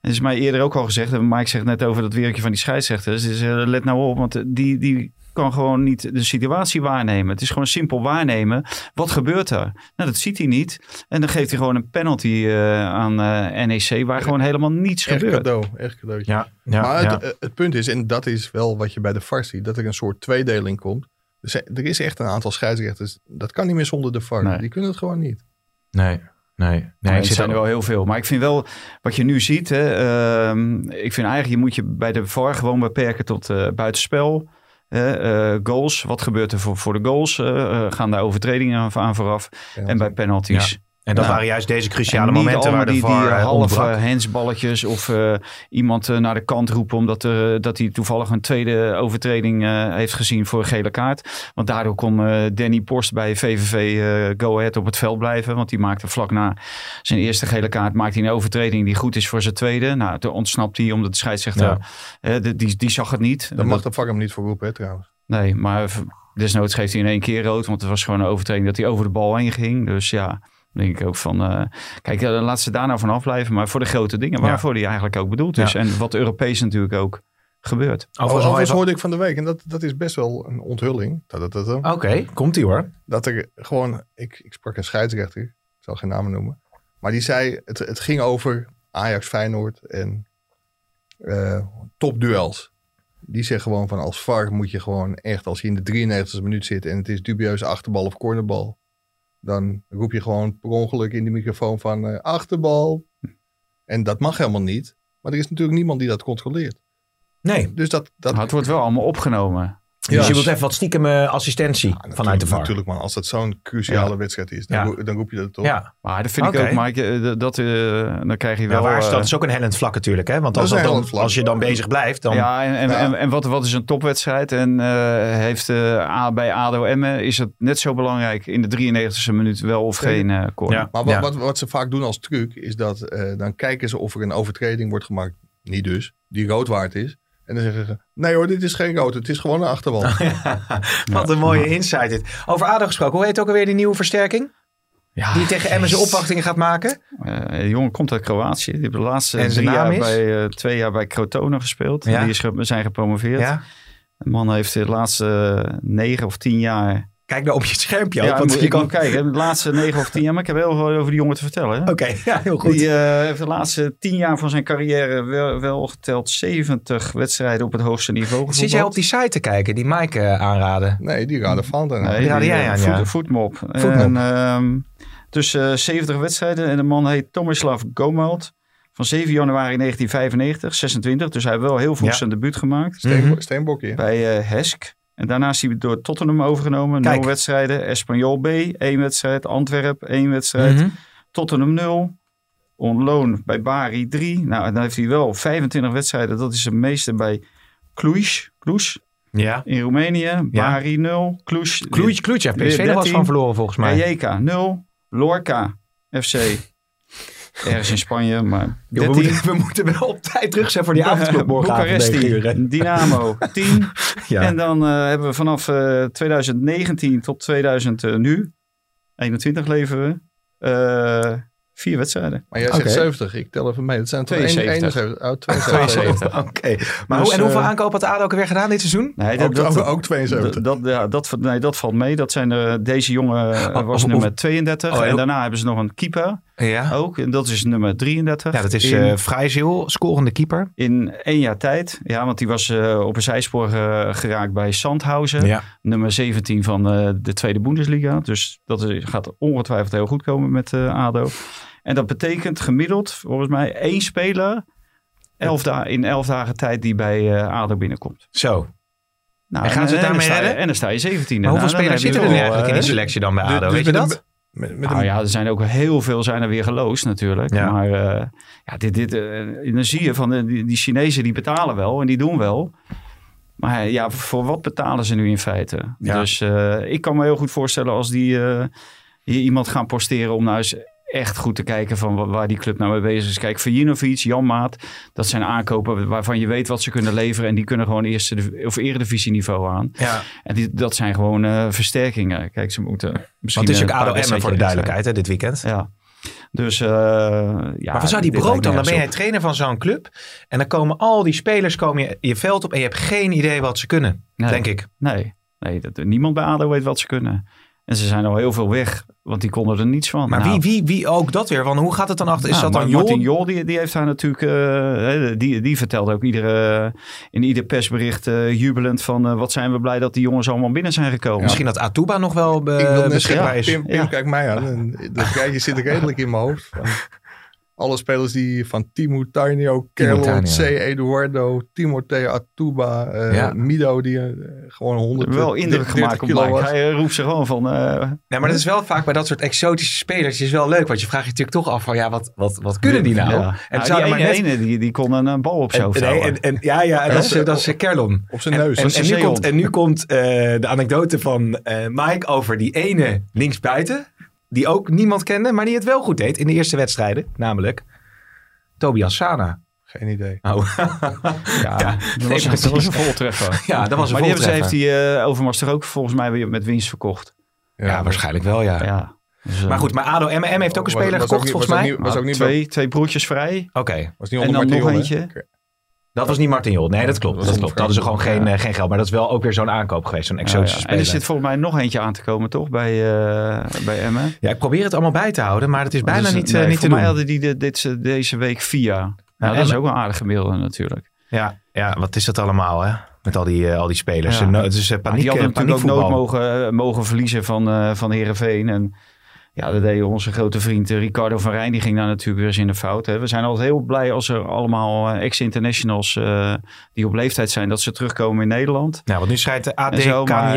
Het is mij eerder ook al gezegd. En Mike zegt net over dat werkje van die scheidsrechters. Dus let nou op, want die, die kan gewoon niet de situatie waarnemen. Het is gewoon simpel waarnemen. Wat gebeurt er? Nou, dat ziet hij niet. En dan geeft hij gewoon een penalty eh, aan eh, NEC... waar gewoon helemaal niets Echt gebeurt. cadeau. Echt cadeautje. Ja, ja, maar ja. het, eh, het punt is, en dat is wel wat je bij de VAR ziet, dat er een soort tweedeling komt. Dus er er is echt een aantal scheidsrechters. Dat kan niet meer zonder de VAR. Nee. Die kunnen het gewoon niet. nee, nee. nee zit zijn er wel heel veel. Maar ik vind wel, wat je nu ziet, hè, ehm, ik vind eigenlijk, je moet je bij de VAR gewoon beperken tot eh, buitenspel. Eh, goals, wat gebeurt er voor, voor de goals? Eh, eh, gaan daar overtredingen aan- aan vooraf? En bij penalties. En dat Ja. waren juist deze cruciale momenten waar de VAR die, die eh, halve hensballetjes of eh, iemand eh, naar de kant roepen omdat er, eh, dat hij toevallig een tweede overtreding eh, heeft gezien voor een gele kaart. Want daardoor kon eh, Danny Post bij VVV eh, Go Ahead op het veld blijven. Want die maakte vlak na zijn eerste gele kaart maakt hij een overtreding die goed is voor zijn tweede. Nou, toen ontsnapt hij omdat de scheidsrechter, Ja. eh, die, die zag het niet. Dan mag de VAR hem niet voor roepen, hè, trouwens. Nee, maar desnoods geeft hij in één keer rood. Want het was gewoon een overtreding dat hij over de bal heen ging. Dus ja, dan denk ik ook van... eh, kijk, eh, laat ze daar nou van afblijven. Maar voor de grote dingen waarvoor die eigenlijk ook bedoeld is. Ja. En wat Europees natuurlijk ook gebeurt. Overigens hoorde ik van de week, en dat, dat is best wel een onthulling. Oké, komt ie hoor. Dat er gewoon, ik, ik sprak een scheidsrechter, ik zal geen namen noemen. Maar die zei, het, het ging over Ajax Feyenoord en eh, topduels. Die zegt gewoon van als VAR moet je gewoon echt, als je in de 93e minuut zit en het is dubieuze achterbal of cornerbal. Dan roep je gewoon per ongeluk in de microfoon van eh, achterbal. En dat mag helemaal niet. Maar er is natuurlijk niemand die dat controleert. Nee. Dus dat, dat Maar het wordt wel allemaal opgenomen. Dus je wilt even wat stiekem eh, assistentie vanuit de VAR. Natuurlijk man, als dat zo'n cruciale Ja. wedstrijd is, dan, Ja. roep- dan roep je dat toch. Ja. Maar dat vind ik ook, Mike. eh, dat, eh, dan krijg je Ja, wel... waar is dat is ook een hellend vlak natuurlijk. Hè? Want als, dat dan, als je dan bezig blijft, dan... Ja, en, en, Ja. en, en wat, wat is een topwedstrijd? En eh, heeft eh, A, bij ADO Emmen is het net zo belangrijk in de 93e minuut wel of geen eh corner. Ja. Maar wat, Ja. wat, wat ze vaak doen als truc is dat eh, dan kijken ze of er een overtreding wordt gemaakt. Niet dus, die rood waard is. En dan zeggen ze, nee hoor, dit is geen rood, het is gewoon een achterbal. Wat een mooie insight dit. Over ADO gesproken, hoe heet ook alweer die nieuwe versterking? Ja, Die tegen Emmen zijn opwachtingen gaat maken? Eh, de jongen komt uit Kroatië. Die heeft de laatste drie jaar bij, eh, twee jaar bij Crotone gespeeld. Ja. Die is ge- zijn gepromoveerd. Ja. De man heeft de laatste negen of tien jaar... Kijk nou op je schermpje. Ja, ook, want moet, je ik kan... moet kijken. De laatste negen of tien jaar. Maar ik heb heel veel over die jongen te vertellen. Oké, ja, heel goed. Die eh, heeft de laatste tien jaar van zijn carrière wel, wel geteld 70 wedstrijden op het hoogste niveau. Zit jij op die site te kijken, die Mike eh, aanraden? Nee, die raden van dan. Nee, Die raadde jij eh, aan, voet- ja. Voetmop. En, ehm, dus eh, 70 wedstrijden. En de man heet Tomislav Gomeld. Van 7 januari 1995, 26. Dus hij heeft wel heel vroeg Ja. zijn debuut gemaakt. Mhm. Steenbokje. Bij Hesk. En daarna is hij door Tottenham overgenomen. Kijk. Nul wedstrijden. Espanyol B, één wedstrijd. Antwerp, één wedstrijd. Mhm. Tottenham 0. On loan bij Bari 3. Nou, dan heeft hij wel 25 wedstrijden. Dat is de meeste bij Cluj. Cluj Ja. in Roemenië. Bari 0. Cluj. Kloetje, kloetje. heeft PSV 13. van verloren volgens mij. Rijeka 0. Lorca FC. Ergens in Spanje, maar we, 13. moeten, we moeten wel op tijd terug zijn voor die hè. Boekaresti, Dynamo 10. Ja. En dan eh, hebben we vanaf eh, 2019 tot 2000 eh, nu, 21 leveren we, eh Vier wedstrijden. Maar jij zegt 70, ik tel even mee. Dat zijn toch 72. 71. Oh, 72. Oké. Maar Dus, hoe, en hoeveel eh, aankopen had ADO ook weer gedaan dit seizoen? Nee, Ook, ook, ook 72. Dat, dat, ja, dat, nee, dat valt mee. Dat zijn de, deze jongen eh, was oh, nummer 32. oh, en en- daarna hebben ze nog een keeper Ja. ook. En dat is nummer 33. Ja, dat is in, eh Vrijziel, scorende keeper. in één jaar tijd. Ja, want die was eh, op een zijspoor eh, geraakt bij Sandhausen. Ja. Nummer 17 van eh, de Tweede Bundesliga. Dus dat is, gaat ongetwijfeld heel goed komen met eh, ADO. En dat betekent gemiddeld, volgens mij, één speler... Elf da in elf dagen tijd die bij eh, ADO binnenkomt. Zo. Nou, En gaan ze het dan daarmee sta je- redden? En dan sta je 17. Maar hoeveel spelers zitten er nu eigenlijk in die selectie dan bij Dus- ADO? dus Weet je dat? Met, met Nou een, ja, er zijn ook heel veel zijn er weer geloosd natuurlijk. Ja. Maar eh, ja, dit, dit, eh, dan zie je van eh, die, die Chinezen die betalen wel en die doen wel. Maar ja, voor wat betalen ze nu in feite? Ja. Dus ik kan me heel goed voorstellen als die hier iemand gaan posteren om nou eens echt goed te kijken van wa- waar die club nou mee bezig is. Kijk, Vujinovic, Jan Maat, dat zijn aankopen waarvan je weet wat ze kunnen leveren. En die kunnen gewoon eerste of eredivisieniveau aan. Ja. En die, dat zijn gewoon eh, versterkingen. Kijk, ze moeten misschien... Want het is ook een paar ADO Emmen voor de duidelijkheid hè, dit weekend. ja. Dus, eh ja. maar wat zou die brood dan? Dan ben jij trainer van zo'n club. En dan komen al die spelers komen je, je veld op en je hebt geen idee wat ze kunnen. Nee. Denk ik. Nee, nee dat, niemand bij ADO weet wat ze kunnen. En ze zijn al heel veel weg, want die konden er niets van. Maar Nou, wie, wie, wie ook dat weer? Want hoe gaat het dan achter? Is nou, dat dan Ma- Martin Jol? Jol, die, die heeft daar natuurlijk... eh, hè, die, die vertelt ook iedere, in ieder persbericht eh, jubelend van... eh, wat zijn we blij dat die jongens allemaal binnen zijn gekomen. Misschien dat Atuba nog wel be- ik wil net beschikbaar is. Pim, Pim Ja. kijkt mij aan. Dat rijtje zit redelijk in mijn hoofd. Alle spelers die van Timo Tainio, Kerlon, Tainio. C. Eduardo, Timothée Atuba, eh, Ja. Mido die eh, gewoon 100 wel indruk gemaakt op. Hij eh, roept ze gewoon van... eh, Ja, maar dat is wel vaak bij dat soort exotische spelers is wel leuk. Want je vraagt je natuurlijk toch af van ja, wat, wat, wat kunnen die nou? ja. En Nou, die ene, maar net... ene die, die kon een bal op En, hoofd nee, en, en, ja, ja, en dat is, dat is Kerlon. Op zijn En, neus. en, en een nu komt, en nu komt eh, de anekdote van eh, Mike over die ene linksbuiten. Die ook niemand kende, maar die het wel goed deed in de eerste wedstrijden. Namelijk Tobias Sana. Geen idee. Oh. ja, ja, dat, was, nee, dat was een voltreffer. ja, dat was een Maar die hebben ze, voltreffer. heeft hij eh, Overmars toch ook volgens mij weer met winst verkocht. Ja, waarschijnlijk wel, ja. Ja. Dus, eh, Maar goed, maar ADO MM heeft ook een speler was gekocht, ook niet- volgens was ook mij. niet- was ook niet twee, twee broertjes vrij. Oké, Was niet En onder dan nog eentje. Dat was niet Martin Jol. Nee, dat klopt. Dat klopt. Dat is gewoon geen, eh, geen geld. Maar dat is wel ook weer zo'n aankoop geweest. Zo'n exotische ja. En speler. er zit volgens mij nog eentje aan te komen, toch? Bij, eh, bij Emmen. Ja, ik probeer het allemaal bij te houden, maar het is bijna Dus, niet, nee, eh, niet te voor doen. mij hadden die de, dit, deze week via. Nou, dat is ook een aardig gemiddelde natuurlijk. Ja, ja, wat is dat allemaal, hè? Met al die, al die spelers. Ja. En, no- het is Maar paniek, die hadden natuurlijk ook nooit mogen, mogen verliezen van, eh van Heerenveen. En ja, dat deed onze grote vriend eh, Ricardo van Rijn. Die ging daar natuurlijk weer eens in de fout. Hè. We zijn altijd heel blij als er allemaal eh, ex-internationals eh, die op leeftijd zijn, dat ze terugkomen in Nederland. Ja, want nu schrijft de AD zo, maar-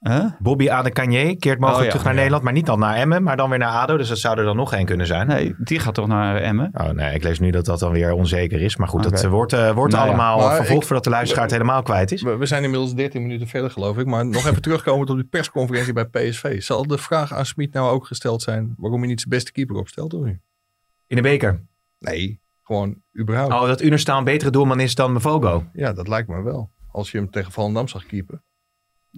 Huh? Bobby Adekanje, keert mogelijk Oh, ja. terug naar Ja. Nederland. Maar niet dan naar Emmen, maar dan weer naar ADO. Dus dat zou er dan nog één kunnen zijn. Nee, die gaat toch naar Emmen? Oh nee, ik lees nu dat dat dan weer onzeker is. Maar goed, dat eh, wordt, eh, wordt Nou allemaal vervolgd ik- voordat de luisteraar het helemaal kwijt is. We, we zijn inmiddels 13 minuten verder, geloof ik. Maar nog even terugkomen op die persconferentie bij PSV. Zal de vraag aan Smit nou ook gesteld zijn waarom hij niet zijn beste keeper opstelt? Of niet? In de beker. Nee, gewoon überhaupt. Oh, dat Unerstaan een betere doelman is dan Mevogo. Ja, dat lijkt me wel. Als je hem tegen Volendam zag keepen.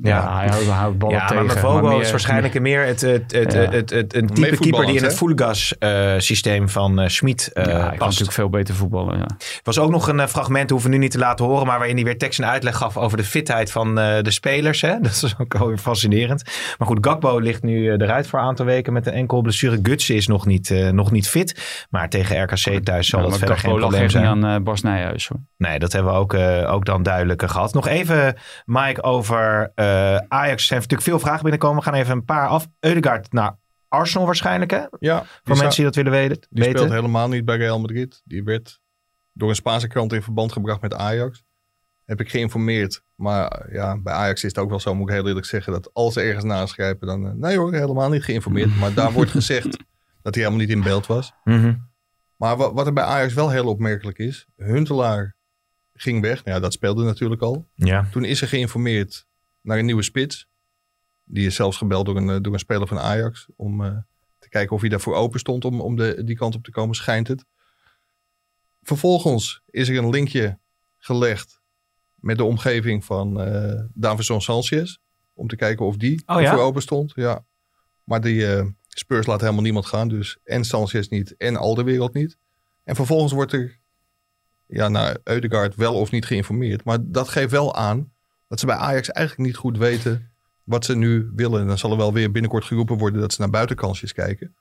Ja, hij houdt, houdt ballen Ja, tegen. maar meer- is waarschijnlijk meer het, het, het, Ja. het, het, het- een type keeper die in het voetballend, Fulgas-systeem van eh Schmid eh Ja, hij kan natuurlijk veel beter voetballen. Ja. Er was ook nog een eh, fragment, hoeven we nu niet te laten horen, maar waarin hij weer tekst en uitleg gaf over de fitheid van eh, de spelers. Hè? Dat is ook wel weer fascinerend. Maar goed, Gakbo ligt nu eh, eruit voor een aantal weken met een enkel blessure. Gutsen is nog niet, eh, nog niet fit, maar tegen RKC thuis zal Ja, dat verder geen probleem echt niet zijn. aan eh, Bas Nijhuis. Hoor. Nee, dat hebben we ook, eh, ook dan duidelijker gehad. Nog even, Mike, over eh, Ajax. Er zijn natuurlijk veel vragen binnenkomen. We gaan even een paar af. Eudegaard naar Arsenal waarschijnlijk, hè? Ja, Voor mensen die dat willen weten. die speelt helemaal niet bij Real Madrid. Die werd door een Spaanse krant in verband gebracht met Ajax. Heb ik geïnformeerd. Maar ja, bij Ajax is het ook wel zo, moet ik heel eerlijk zeggen, dat als ze ergens naschrijven, dan... eh, nee hoor, helemaal niet geïnformeerd. Maar daar wordt gezegd dat hij helemaal niet in beeld was. Mhm. Maar wat, wat er bij Ajax wel heel opmerkelijk is, Huntelaar ging weg. Nou ja, dat speelde natuurlijk al. Ja. Toen is er geïnformeerd naar een nieuwe spits. Die is zelfs gebeld door een, eh, door een speler van Ajax. Om eh, te kijken of hij daarvoor open stond om, om de, die kant op te komen, schijnt het. Vervolgens is er een linkje gelegd met de omgeving van eh Davinson Sanchez. Om te kijken of die Oh ja? open stond. Ja. Maar die, eh, Spurs laat helemaal niemand gaan. Dus en Sanchez niet en Alderwereld niet. En vervolgens wordt er ja, naar Eudegaard wel of niet geïnformeerd. Maar dat geeft wel aan dat ze bij Ajax eigenlijk niet goed weten wat ze nu willen. En dan zal er wel weer binnenkort geroepen worden dat ze naar buitenkansjes kijken.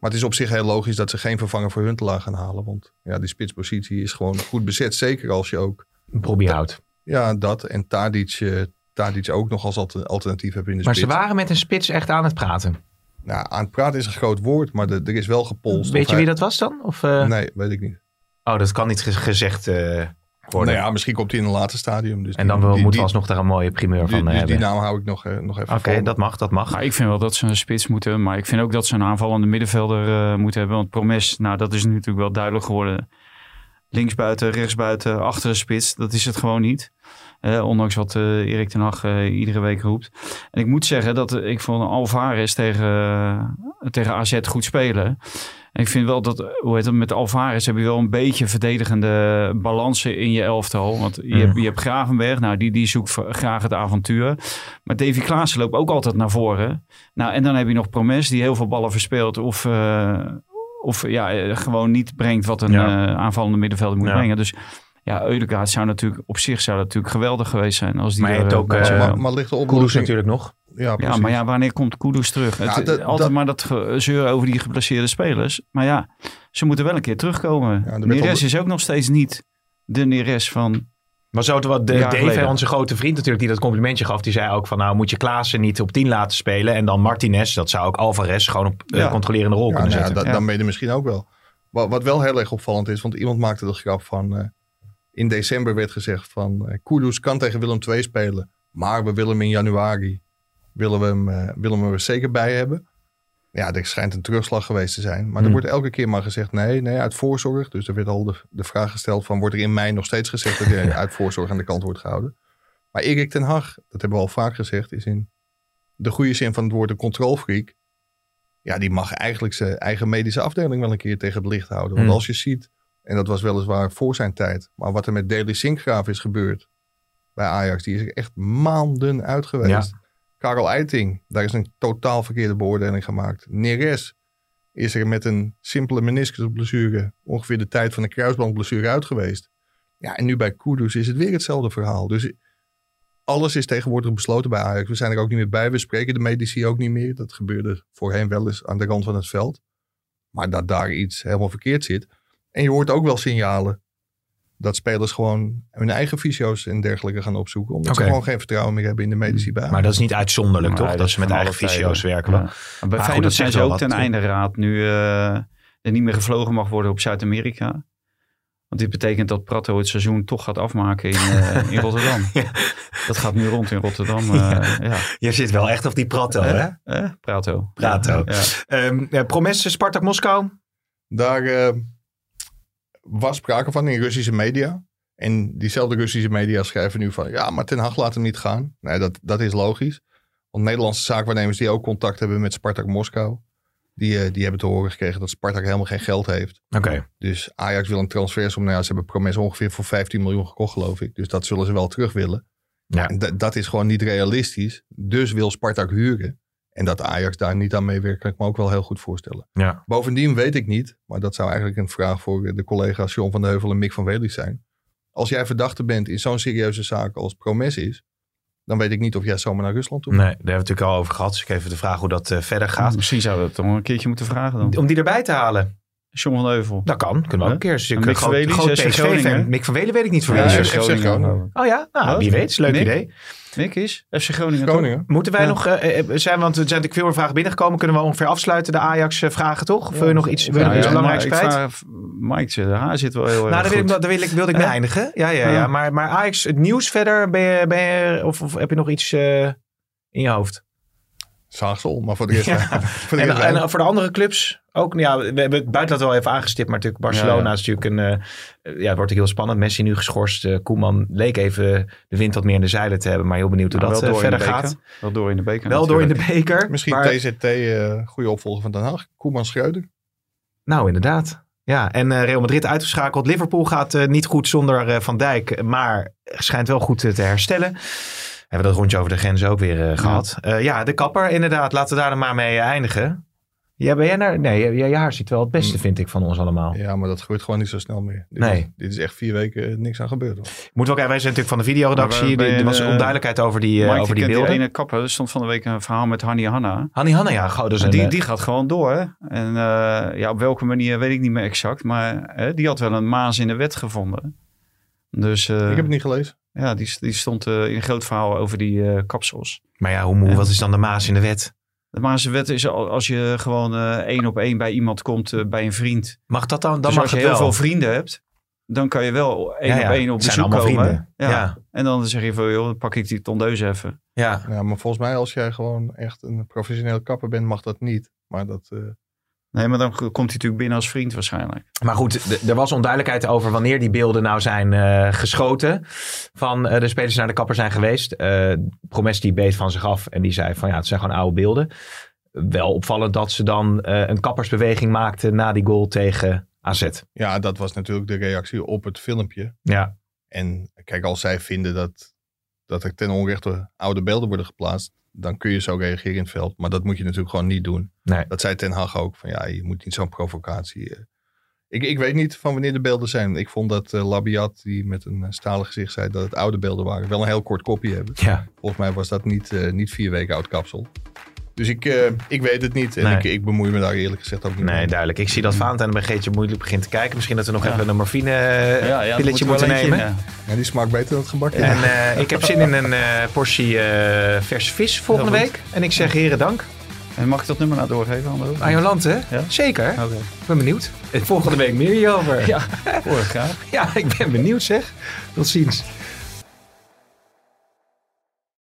Maar het is op zich heel logisch dat ze geen vervanger voor Huntelaar gaan halen. Want ja, die spitspositie is gewoon goed bezet. Zeker als je ook Bobby houdt. ja, dat en Tadic, eh Tadic ook nog als alter- alternatief hebben in de Maar ze spits. waren met een spits echt aan het praten. Nou, aan het praten is een groot woord, maar er er is wel gepolst. Weet je wie dat was dan? Of, eh, Nee, weet ik niet. Oh, dat kan niet ge- gezegd eh, worden. Nou ja, misschien komt hij in een later stadium. Dus en dan die, moeten die, we alsnog daar een mooie primeur die, van eh, die- die hebben. naam hou ik nog, eh, nog even Oké, dat mag, dat mag. Maar ik vind wel dat ze een spits moeten. Maar ik vind ook dat ze een aanvallende middenvelder eh, moeten hebben. Want Promes, nou dat is natuurlijk wel duidelijk geworden. Linksbuiten, rechtsbuiten, achter de spits. Dat is het gewoon niet. Ondanks wat eh, Erik ten Hag eh, iedere week roept. En ik moet zeggen dat ik vond Alvarez tegen, tegen AZ goed spelen. En ik vind wel dat, hoe heet het, met Alvarez heb je wel een beetje verdedigende balansen in je elftal. Want je, Mm. hebt, je hebt Gravenberg, nou die, die zoekt graag het avontuur. Maar Davy Klaassen loopt ook altijd naar voren. Nou, en dan heb je nog Promes die heel veel ballen verspeelt. Of, eh, of ja, eh, gewoon niet brengt wat een Ja. eh, aanvallende middenvelder moet Ja. brengen. Dus ja, Eudegaard zou natuurlijk op zich zou dat natuurlijk geweldig geweest zijn. Als die Maar er, ook, zou maar, ligt de oplossing... natuurlijk nog. Ja, Ja, maar ja, wanneer komt Kudus terug? Ja, Het, dat- altijd dat- maar dat gezeur over die geblesseerde spelers. Maar ja, ze moeten wel een keer terugkomen. er werd Neres al- is ook nog steeds niet de Neres van... Maar zo wat de Dave, onze grote vriend natuurlijk, die dat complimentje gaf. Die zei ook van, nou moet je Klaassen niet op 10 laten spelen. En dan Martinez, dat zou ook Alvarez gewoon op eh, Ja. controlerende rol Ja, kunnen nou ja, zetten. Ja. dan ben je er misschien ook wel. Wat, wat wel heel erg opvallend is, want iemand maakte de grap van... eh, in december werd gezegd van... eh Kudus kan tegen Willem II spelen. Maar we willen hem in januari. Willen we hem, eh, willen we hem er zeker bij hebben. Ja, er schijnt een terugslag geweest te zijn. Maar er Hmm. wordt elke keer maar gezegd nee, nee, uit voorzorg. Dus er werd al de, de vraag gesteld van... wordt er in mei nog steeds gezegd dat hij uit voorzorg aan de kant wordt gehouden? Maar Erik ten Hag, dat hebben we al vaak gezegd... is in de goede zin van het woord een controlfreak. Ja, die mag eigenlijk zijn eigen medische afdeling wel een keer tegen het licht houden. Want Hmm. als je ziet, en dat was weliswaar voor zijn tijd... maar wat er met Deli Sinkgraaf is gebeurd bij Ajax... die is er echt maanden uit geweest. Karel Eiting, daar is een totaal verkeerde beoordeling gemaakt. Neres is er met een simpele meniscusblessure... ongeveer de tijd van een kruisbandblessure uit geweest. Ja, en nu bij Kudus is het weer hetzelfde verhaal. Dus alles is tegenwoordig besloten bij Ajax. We zijn er ook niet meer bij. We spreken de medici ook niet meer. Dat gebeurde voorheen wel eens aan de rand van het veld. Maar dat daar iets helemaal verkeerd zit. En je hoort ook wel signalen dat spelers gewoon hun eigen fysio's en dergelijke gaan opzoeken. Omdat ze gewoon geen vertrouwen meer hebben in de medici bij Maar dat is niet uitzonderlijk, toch? Dat ze met eigen fysio's werken. Ja. Maar bij Feyenoord dat zijn ze ook ten einde raad nu eh, er niet meer gevlogen mag worden op Zuid-Amerika. Want dit betekent dat Prato het seizoen toch gaat afmaken in, eh, in Rotterdam. Dat gaat nu rond in Rotterdam. eh, ja. Je zit wel echt op die prato, hè? Eh, Prato. Prato. Ja. Promes, Spartak Moskou. Daar eh, was sprake van in Russische media. En diezelfde Russische media schrijven nu van... ja, maar Ten Hag laat hem niet gaan. Nee, dat, dat is logisch. Want Nederlandse zaakwaarnemers die ook contact hebben met Spartak Moskou... die, eh, die hebben te horen gekregen dat Spartak helemaal geen geld heeft. Oké. Dus Ajax wil een transfersom. Nou ja, ze hebben Promes ongeveer voor 15 miljoen gekocht, geloof ik. Dus dat zullen ze wel terug willen. Ja. En dat is gewoon niet realistisch. Dus wil Spartak huren. En dat Ajax daar niet aan meewerkt, kan ik me ook wel heel goed voorstellen. Ja. Bovendien weet ik niet, maar dat zou eigenlijk een vraag voor de collega's John van de Heuvel en Mick van Welis zijn. Als jij verdachte bent in zo'n serieuze zaak als Promes is, dan weet ik niet of jij zomaar naar Rusland toe Nee, daar hebben we het natuurlijk al over gehad. Dus ik even de vraag hoe dat eh, verder gaat. Misschien zouden we het toch een keertje moeten vragen dan. Om die erbij te halen. John van Heuvel. Dat kan. Kunnen we ook een keer. Dus Mick PSV-fan. Groningen. Mick van weet ik niet voor Ja, wie ja. Oh ja, nou, wie weet. Leuk idee. Mick is? FC Groningen? Groningen. Moeten wij Ja. nog, eh, eh, zijn, want er zijn natuurlijk veel meer vragen binnengekomen. Kunnen we ongeveer afsluiten de Ajax-vragen, toch? Of wil je nog iets, wil je nog Nou iets ja, belangrijks kwijt? ik vraag, Mike, de haar zit wel heel Nou, erg daar, wil ik, daar wil ik, wilde ik mee eindigen. Ja, ja, ja. Ja. Maar, maar Ajax, het nieuws verder, ben je, ben je, of, of heb je nog iets eh, in je hoofd? Zaagsel, maar voor de. Ja. En, rest en voor de andere clubs ook? Ja, we hebben het buitenland wel even aangestipt, maar natuurlijk Barcelona Ja, ja. is natuurlijk een... eh, ja, het wordt ook heel spannend. Messi nu geschorst. eh, Koeman leek even de wind wat meer in de zeilen te hebben, maar heel benieuwd hoe Nou, dat eh, verder gaat. Wel door in de beker Wel door in de beker. Misschien maar- TZT, eh goede opvolger van Den Haag. Koeman Schreuder. Nou, inderdaad. Ja, en eh, Real Madrid uitgeschakeld. Liverpool gaat eh, niet goed zonder eh, Van Dijk, maar schijnt wel goed te herstellen. Hebben we dat rondje over de grens ook weer eh, gehad. Eh, ja, de kapper inderdaad. Laten we daar dan maar mee eindigen. Ja, ben jij naar... Nee, je, je haar ziet wel het beste, Mm. vind ik, van ons allemaal. Ja, maar dat gebeurt gewoon niet zo snel meer. Dit, Nee. is, dit is echt vier weken eh, niks aan gebeurd. hoor. Moet wel kijken, wij zijn natuurlijk van de videoredactie. Er was de- onduidelijkheid over die, eh, Mike, over die beelden. ene kapper. Er stond van de week een verhaal met Hanni Hanna. Hanni Hanna, ja. Goh, is een, die, eh, die gaat gewoon door. Hè? En eh, ja, op welke manier weet ik niet meer exact. Maar hè, die had wel een maas in de wet gevonden. Dus eh, Ik heb het niet gelezen. ja, die, die stond eh, in een groot verhaal over die eh, kapsels. Maar ja, hoe, hoe, Ja. wat is dan de maas in de wet? De de wet is al- als je gewoon eh, één op één bij iemand komt, eh, bij een vriend. Mag dat dan? Dan dus mag als je het heel wel. veel vrienden hebt, dan kan je wel één Ja, ja. op één op Het bezoek komen. vrienden. Ja. Ja. En dan zeg je van, joh, dan pak ik die tondeus even. Ja. Ja, maar volgens mij als jij gewoon echt een professioneel kapper bent, mag dat niet. Maar dat... eh, Nee, maar dan komt hij natuurlijk binnen als vriend waarschijnlijk. Maar goed, er was onduidelijkheid over wanneer die beelden nou zijn eh, geschoten. Van eh, de spelers die naar de kapper zijn geweest. Eh Promes die beet van zich af en die zei van ja, het zijn gewoon oude beelden. Wel opvallend dat ze dan eh, een kappersbeweging maakten na die goal tegen AZ. ja, dat was natuurlijk de reactie op het filmpje. Ja, En kijk, als zij vinden dat, dat er ten onrechte oude beelden worden geplaatst, dan kun je zo reageren in het veld. Maar dat moet je natuurlijk gewoon niet doen. Nee. Dat zei Ten Hag ook, van ja, je moet niet zo'n provocatie... eh. Ik, ik weet niet van wanneer de beelden zijn. Ik vond dat eh, Labiat, die met een eh, stalen gezicht zei dat het oude beelden waren, wel een heel kort kopje hebben. ja. Volgens mij was dat niet, niet vier weken oud kapsel. Dus ik, eh, ik weet het niet. En Nee. ik, ik bemoei me daar eerlijk gezegd ook niet Nee, mee. duidelijk. Ik zie dat Valentijn bij Geetje moeilijk begint te kijken. Misschien dat we nog Ja. even een morfine eh, pilletje moeten nemen. Ja, die smaakt beter dan het gebakje. En eh, ik heb zin in een eh, portie eh verse vis volgende week. En ik zeg heren dank. En mag ik dat nummer nou doorgeven? Andro? Aan Jolante, Ja. Zeker. Oké. Ik ben benieuwd. En volgende week meer hierover. Ja, hoor ik graag. Ja, ik ben benieuwd zeg. Tot ziens.